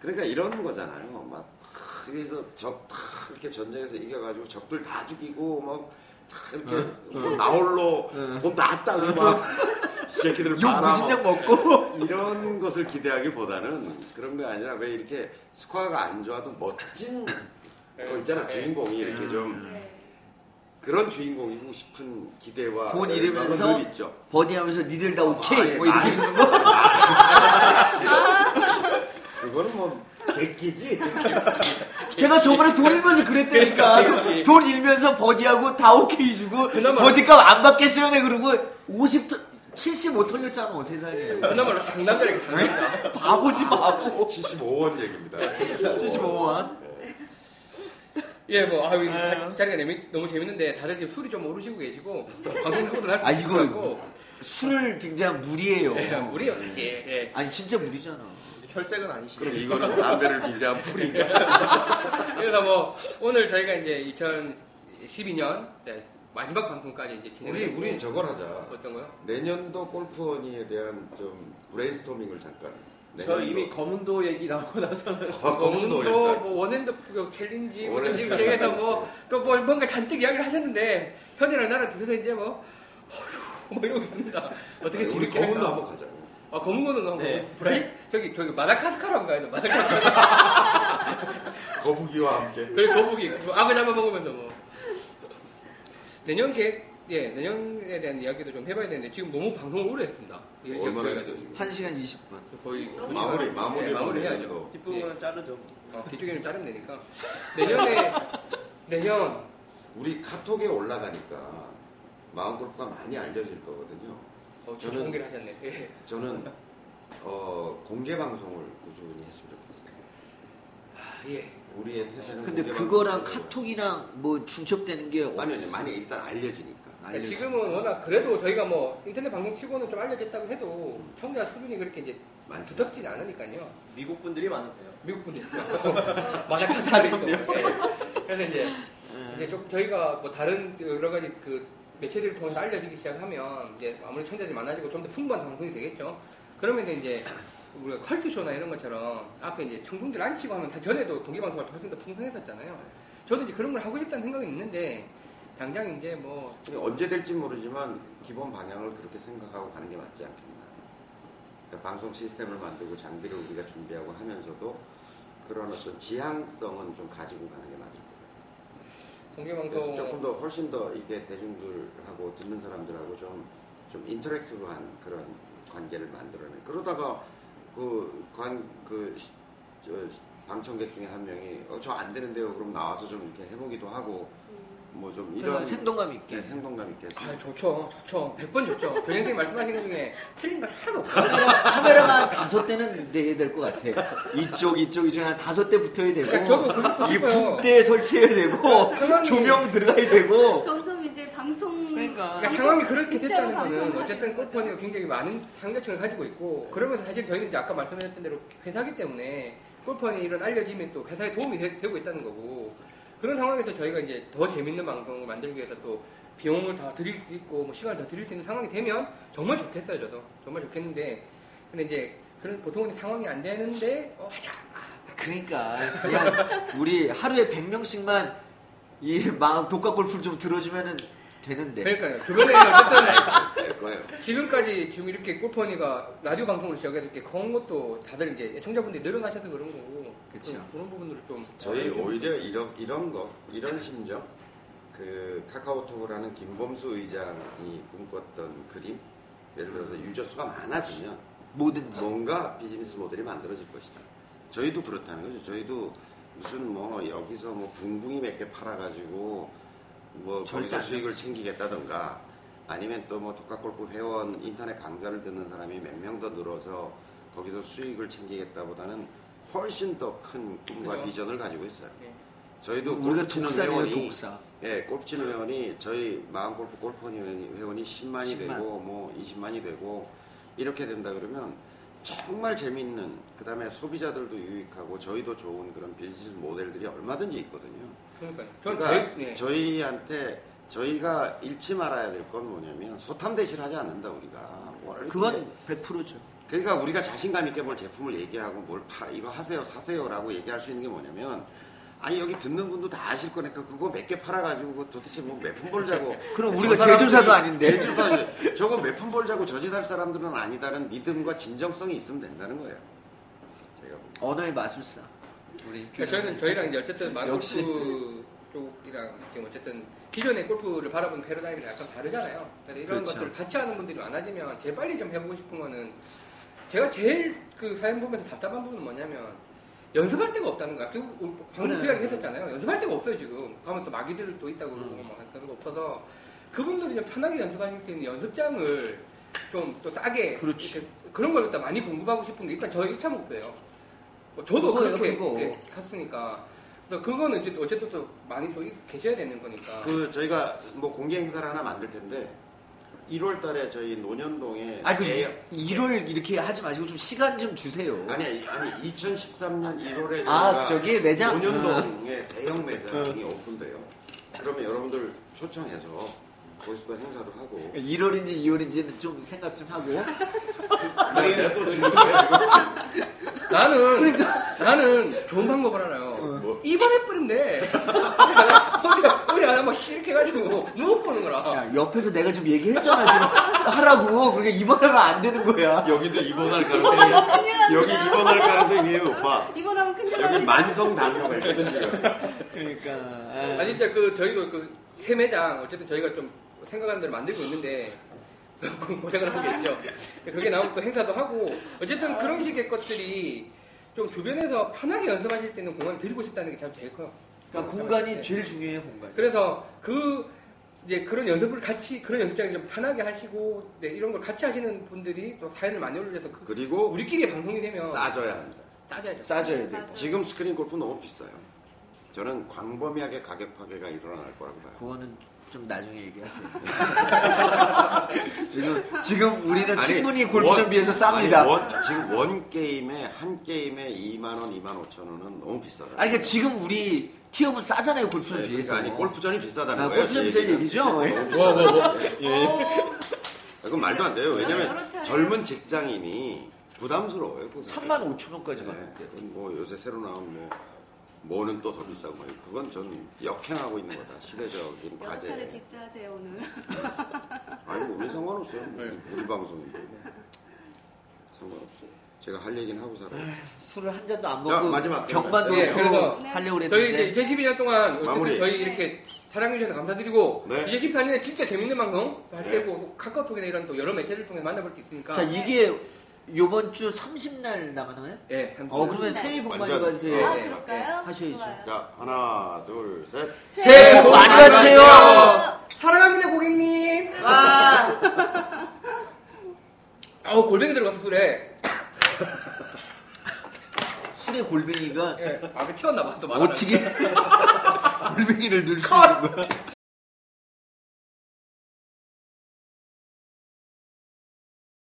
그러니까 이런 거잖아요. 막 그래서 적다 이렇게 전쟁에서 이겨가지고 적들 다 죽이고 막다 이렇게 뭐 나홀로 돈 났다고 막이 새끼들 욕 말아 무진장 먹고? 이런 것을 기대하기보다는 그런 거 아니라 왜 이렇게 스코어가 안 좋아도 멋진 거 있잖아 주인공이 이렇게 좀 네. 그런 주인공이고 싶은 기대와 돈 잃으면서 늘 있죠. 버디하면서 니들 다 오케이? 아, 예, 뭐 이렇게 많이- 주는 거? 그거는 뭐 객기지. 제가 저번에 돈 잃으면서 그랬다니까. 그러니까, 돈, 돈 잃으면서 버디하고 다 오케이 주고 버디값 안 받겠어요? 네 그러고 50 75 털렸잖아 세상에. 그나마로 상남자에게 상남자 바보지 바보. 75원 얘기입니다. 75만 예, 뭐, 아, 이 네. 자리가 너무, 너무 재밌는데, 다들 지금 술이 좀 오르시고 계시고, 방송사고도 날수 아, 이거- 것 같고, 술을 굉장히 무리예요. 예, 무리요, 사실. 예. 아니 진짜 무리잖아 혈색은 아니시네. 그럼 이거는 담배를 빌자한 풀인가? 그래서 뭐, 오늘 저희가 이제 2012년 마지막 방송까지 이제 우리 진행을 우리 저걸 하자. 어떤 거요? 내년도 골프원이에 대한 좀 브레인스토밍을 잠깐. 저 이미 검은도 얘기 나오고 나서는 아, 검은도. 뭐, 원핸드 구역 챌린지, 뭐, 원핸드 지금 시작해서 뭐, 또 뭐, 뭔가 잔뜩 이야기를 하셨는데, 현이랑 나랑 둘이서 이제 뭐, 어휴, 뭐 이러고 있습니다. 어떻게 우리 재밌게 검은도 할까? 한번 가자고. 아, 검은 거는 뭐, 네. 브라이? 저기, 저기, 마다카스카르 가야 돼, 마다카스카르. 거북이와 함께. 그래 거북이 그거 악어 잡아 먹으면서 뭐 내년 계획 예 내년에 대한 이야기도 좀 해봐야 되는데 지금 너무 방송을 오래 했습니다 예, 얼마나 했어요 지금? 1시간 20분 거의 너무 두 마무리. 마무리 예, 마무리 해야죠 해야죠. 뒷부분은 자르죠. 어, 뒤쪽에는 자르면 되니까 내년에 내년 우리 카톡에 올라가니까 마음 골프가 많이 알려질 거거든요. 어, 저 저는- 공개를 하셨네 예. 저는 어, 공개 방송을 꾸준히 했으면 좋겠어요. 아, 예. 우리의 태세는 근데 공개 그거랑. 카톡이랑 뭐 중첩되는 게 아니 아니 많이 일단 알려지니까. 그러니까 지금은 워낙 그래도 저희가 뭐 인터넷 방송 치고는 좀 알려졌다고 해도 청자 수준이 그렇게 이제 많죠. 두텁진 않으니까요 미국 분들이 많으세요. 미국 분들이죠. 마다카스카르 그래서 이제 이제 좀 저희가 뭐 다른 여러 가지 그 매체들을 통해서 알려지기 시작하면 이제 아무리 청자들이 많아지고 좀 더 풍부한 방송이 되겠죠. 그러면 이제 우리가 컬투쇼나 이런 것처럼 앞에 이제 청중들 안 치고 하면 다 전에도 동기방송할 때 훨씬 더 풍성했었잖아요. 저도 이제 그런 걸 하고 싶다는 생각이 있는데 당장 이제 뭐 언제 될지 모르지만 기본 방향을 그렇게 생각하고 가는 게 맞지 않겠나. 그러니까 방송 시스템을 만들고 장비를 우리가 준비하고 하면서도 그런 어떤 지향성은 좀 가지고 가는 게 맞을 그래서 동기방송 조금 더 훨씬 더 이게 대중들하고 듣는 사람들하고 좀, 좀 인터랙티브한 그런 관계를 만들어내. 그러다가 그, 관, 그, 시- 저, 방청객 중에 한 명이 어, 저 안 되는데요. 그럼 나와서 좀 이렇게 해보기도 하고 뭐 좀 이런 생동감 있게. 네, 생동감 있게. 아 좋죠 좋죠 100번 좋죠 조 선생님 말씀하시는 것 중에 틀린 건 하나도 없어요 카메라가 한 다섯 대는 내야 될 것 같아. 이쪽, 이쪽, 이쪽 한 다섯 대 붙어야 되고. 그러니까 이 싶어요 붕대 설치해야 되고. 상황이- 조명 들어가야 되고. 점점 이제 방송 그러니까. 그러니까 상황이 그렇게 됐다는 거는 어쨌든. 꽃펀이가 굉장히 많은 상대층을 가지고 있고 그러면서 사실 저희는 이제 아까 말씀하셨던 대로 회사기 때문에 골펀이 이런 알려짐이 또 회사에 도움이 되, 고 있다는 거고 그런 상황에서 저희가 이제 더 재밌는 방송을 만들기 위해서 또 비용을 더 드릴 수 있고 뭐 시간을 더 드릴 수 있는 상황이 되면 정말 좋겠어요 저도. 정말 좋겠는데. 근데 이제 그런 보통은 상황이 안 되는데 어 하자. 그러니까. 그냥 우리 하루에 100명씩만 이 마음 독과 골프를 좀 들어주면은 되는데. 그러니까요. 주변에 어쨌든 될 거예요. 지금까지 지금 이렇게 골퍼니가 라디오 방송을 시작해서 이렇게 건 것도 다들 이제 청자분들이 늘어나셔서 그런 거고 좀 그런 부분들을 좀 저희 좀 오히려 이런, 이런 거, 이런 심정, 그 카카오톡을 하는 김범수 의장이 꿈꿨던 그림, 예를 들어서 유저 수가 많아지면 뭐든지. 뭔가 비즈니스 모델이 만들어질 것이다. 저희도 그렇다는 거죠. 저희도 무슨 뭐 여기서 뭐 붕붕이 몇 개 팔아가지고 뭐 거기서 안 수익을 챙기겠다던가 아니면 또 뭐 독학골프 회원 인터넷 강좌를 듣는 사람이 몇 명 더 늘어서 거기서 수익을 챙기겠다보다는 훨씬 더 큰 꿈과 그죠. 비전을 가지고 있어요. 예. 저희도 우리가 골프 치는 독사네요, 회원이 독사. 예, 골프 치는 회원이 저희 마음 골프 골프 회원이, 회원이 10만이 10만. 되고 뭐 20만이 되고 이렇게 된다 그러면 정말 재밌는 그다음에 소비자들도 유익하고 저희도 좋은 그런 비즈니스 모델들이 얼마든지 있거든요. 그러니까요. 전 그러니까 저희 네. 저희한테 저희가 잃지 말아야 될 건 뭐냐면 소탐 대실 하지 않는다 우리가. 그건 100%죠. 그러니까 우리가 자신감 있게 뭘 제품을 얘기하고 뭘 파, 이거 하세요, 사세요라고 얘기할 수 있는 게 뭐냐면 아니 여기 듣는 분도 다 아실 거니까 그거 몇 개 팔아가지고 그거 도대체 뭐 몇 푼 벌자고 그럼 저 우리가 제조사도 아닌데. 제조사 저거 몇 푼 벌자고 저짓 할 사람들은 아니다는 믿음과 진정성이 있으면 된다는 거예요. 제가. 언어의 마술사. 우리 그러니까 저희는 저희랑 이제 어쨌든 역시. 마골프 쪽이랑 지금 어쨌든 기존의 골프를 바라보는 패러다임이 약간 다르잖아요. 그래서 이런 그렇죠. 것들을 같이 하는 분들이 많아지면 제일 빨리 좀 해보고 싶은 거는 제가 제일 그 사연 보면서 답답한 부분은 뭐냐면 연습할 데가 없다는 거야. 그 방금 그. 이야기 했었잖아요. 연습할 데가 없어요 지금. 가면 또 마기들 또 있다고 그러고 음. 막 그런 거 없어서 그분들이 좀 편하게 연습하실 수 있는 연습장을 좀 또 싸게 그렇지. 그런 걸 일단 많이 공급하고 싶은 게 일단 저희 1차 목표예요. 뭐 저도 그거예요, 그렇게 그거. 샀으니까 그거는 이제 어쨌든 또 많이 또 계셔야 되는 거니까. 그 저희가 뭐 공개 행사를 하나 만들 텐데 1월 달에 저희 논현동에 아니 그 대형- 일을 이렇게 하지 마시고 좀 시간 좀 주세요. 아니 아니 2013년 1월에 아, 저기 매장? 논현동에 대형 매장이 오픈돼요. 그러면 여러분들 초청해서 거기서 또 행사도 하고 1월인지 2월인지는 좀 생각 좀 하고. 네, 내또 지금 나는 나는 좋은 방법을 알아요. 뭐? 입원해 버리면 돼. 우리가 우리 하나 막 이렇게 해가지고 누워 보는 거라. 야, 옆에서 내가 좀 얘기했잖아 지금 하라고. 그러니까 입원하면 안 되는 거야. 여기도 입원할 가능성이 큰일 납니다. 여기 입원할 가능성이 굉장히 높아. 이번하면 큰일 여기 나니까. 만성 담요가 있거든 지금. 그러니까. 아 진짜 그 저희도 그새 매장 어쨌든 저희가 좀 생각하는 대로 만들고 있는데 고생을 하고 계시죠. 그게 나오면 또 행사도 하고 어쨌든 그런 식의 것들이 좀 주변에서 편하게 연습하실 수 있는 공간을 드리고 싶다는 게 참 제일 커요. 그러니까 공간이 네. 제일 중요해요 공간. 그래서 그 이제 그런 연습을 같이 그런 연습장에 좀 편하게 하시고 네, 이런 걸 같이 하시는 분들이 또 사연을 많이 올려서 그, 그리고 우리끼리 방송이 되면 싸줘야 한다. 싸져야죠. 싸줘야 돼. 맞아요. 지금 스크린 골프 너무 비싸요. 저는 광범위하게 가격 파괴가 일어날 거라고 봐요. 그거는 좀 나중에 얘기하세요. 지금 지금 우리는 충분히 골프 원- 정비에서 쌉니다. 아니, 원, 지금 원 게임에 한 게임에 2만 원, 2만 5천 원은 너무 비싸다. 아니 그러니까 지금 우리 티업은 싸잖아요 골프에 네, 비해서. 그러니까 아니 골프전이 비싸다는 아, 거예요. 골프전 제 비싼. 얘기죠? 너무 예. 비싸다. 예. 어, 이건 말도 안 돼요. 왜냐면. 젊은 직장인이 부담스러워요. 그거. 3만 5천 원까지 네. 받는데. 그건 뭐 요새 새로 나온 뭐 뭐는 또 더 비싸고 뭐 그건 전 역행하고 있는 거다. 시대적인 여러 차례 과제. 디스하세요 오늘. 아니 뭐 우리 상관없어요. 뭐 네. 우리 방송인데 뭐. 상관없어요. 제가 할 얘기는 하고 살아요. 술을 한 잔도 안 자, 먹고 마지막 병만 네, 그래서 하려고 저희 이제 2012년 동안 어쨌든 마무리. 저희 이렇게 사랑해주셔서 감사드리고 네. 이제 14년에 진짜 재밌는 방송 할 네. 때고 또 카카오톡이나 이런 또 여러 매체를 통해 만나볼 수 있으니까 자 이게 요번 주 30날 남았나요? 예, 한어 주. 그러면 네. 새해 복 많이 완전- 받으세요. 아 네. 그럴까요? 하셔야죠. 좋아요. 자 하나 둘 셋. 새해 복 많이 받으세요. 사랑합니다 고객님. 아, 아우 골뱅이 들어가서 그래. 술의 골뱅이가 예, 아 그 튀었나 봐. 또 어떻게 골뱅이를 넣을 수 있는 거야?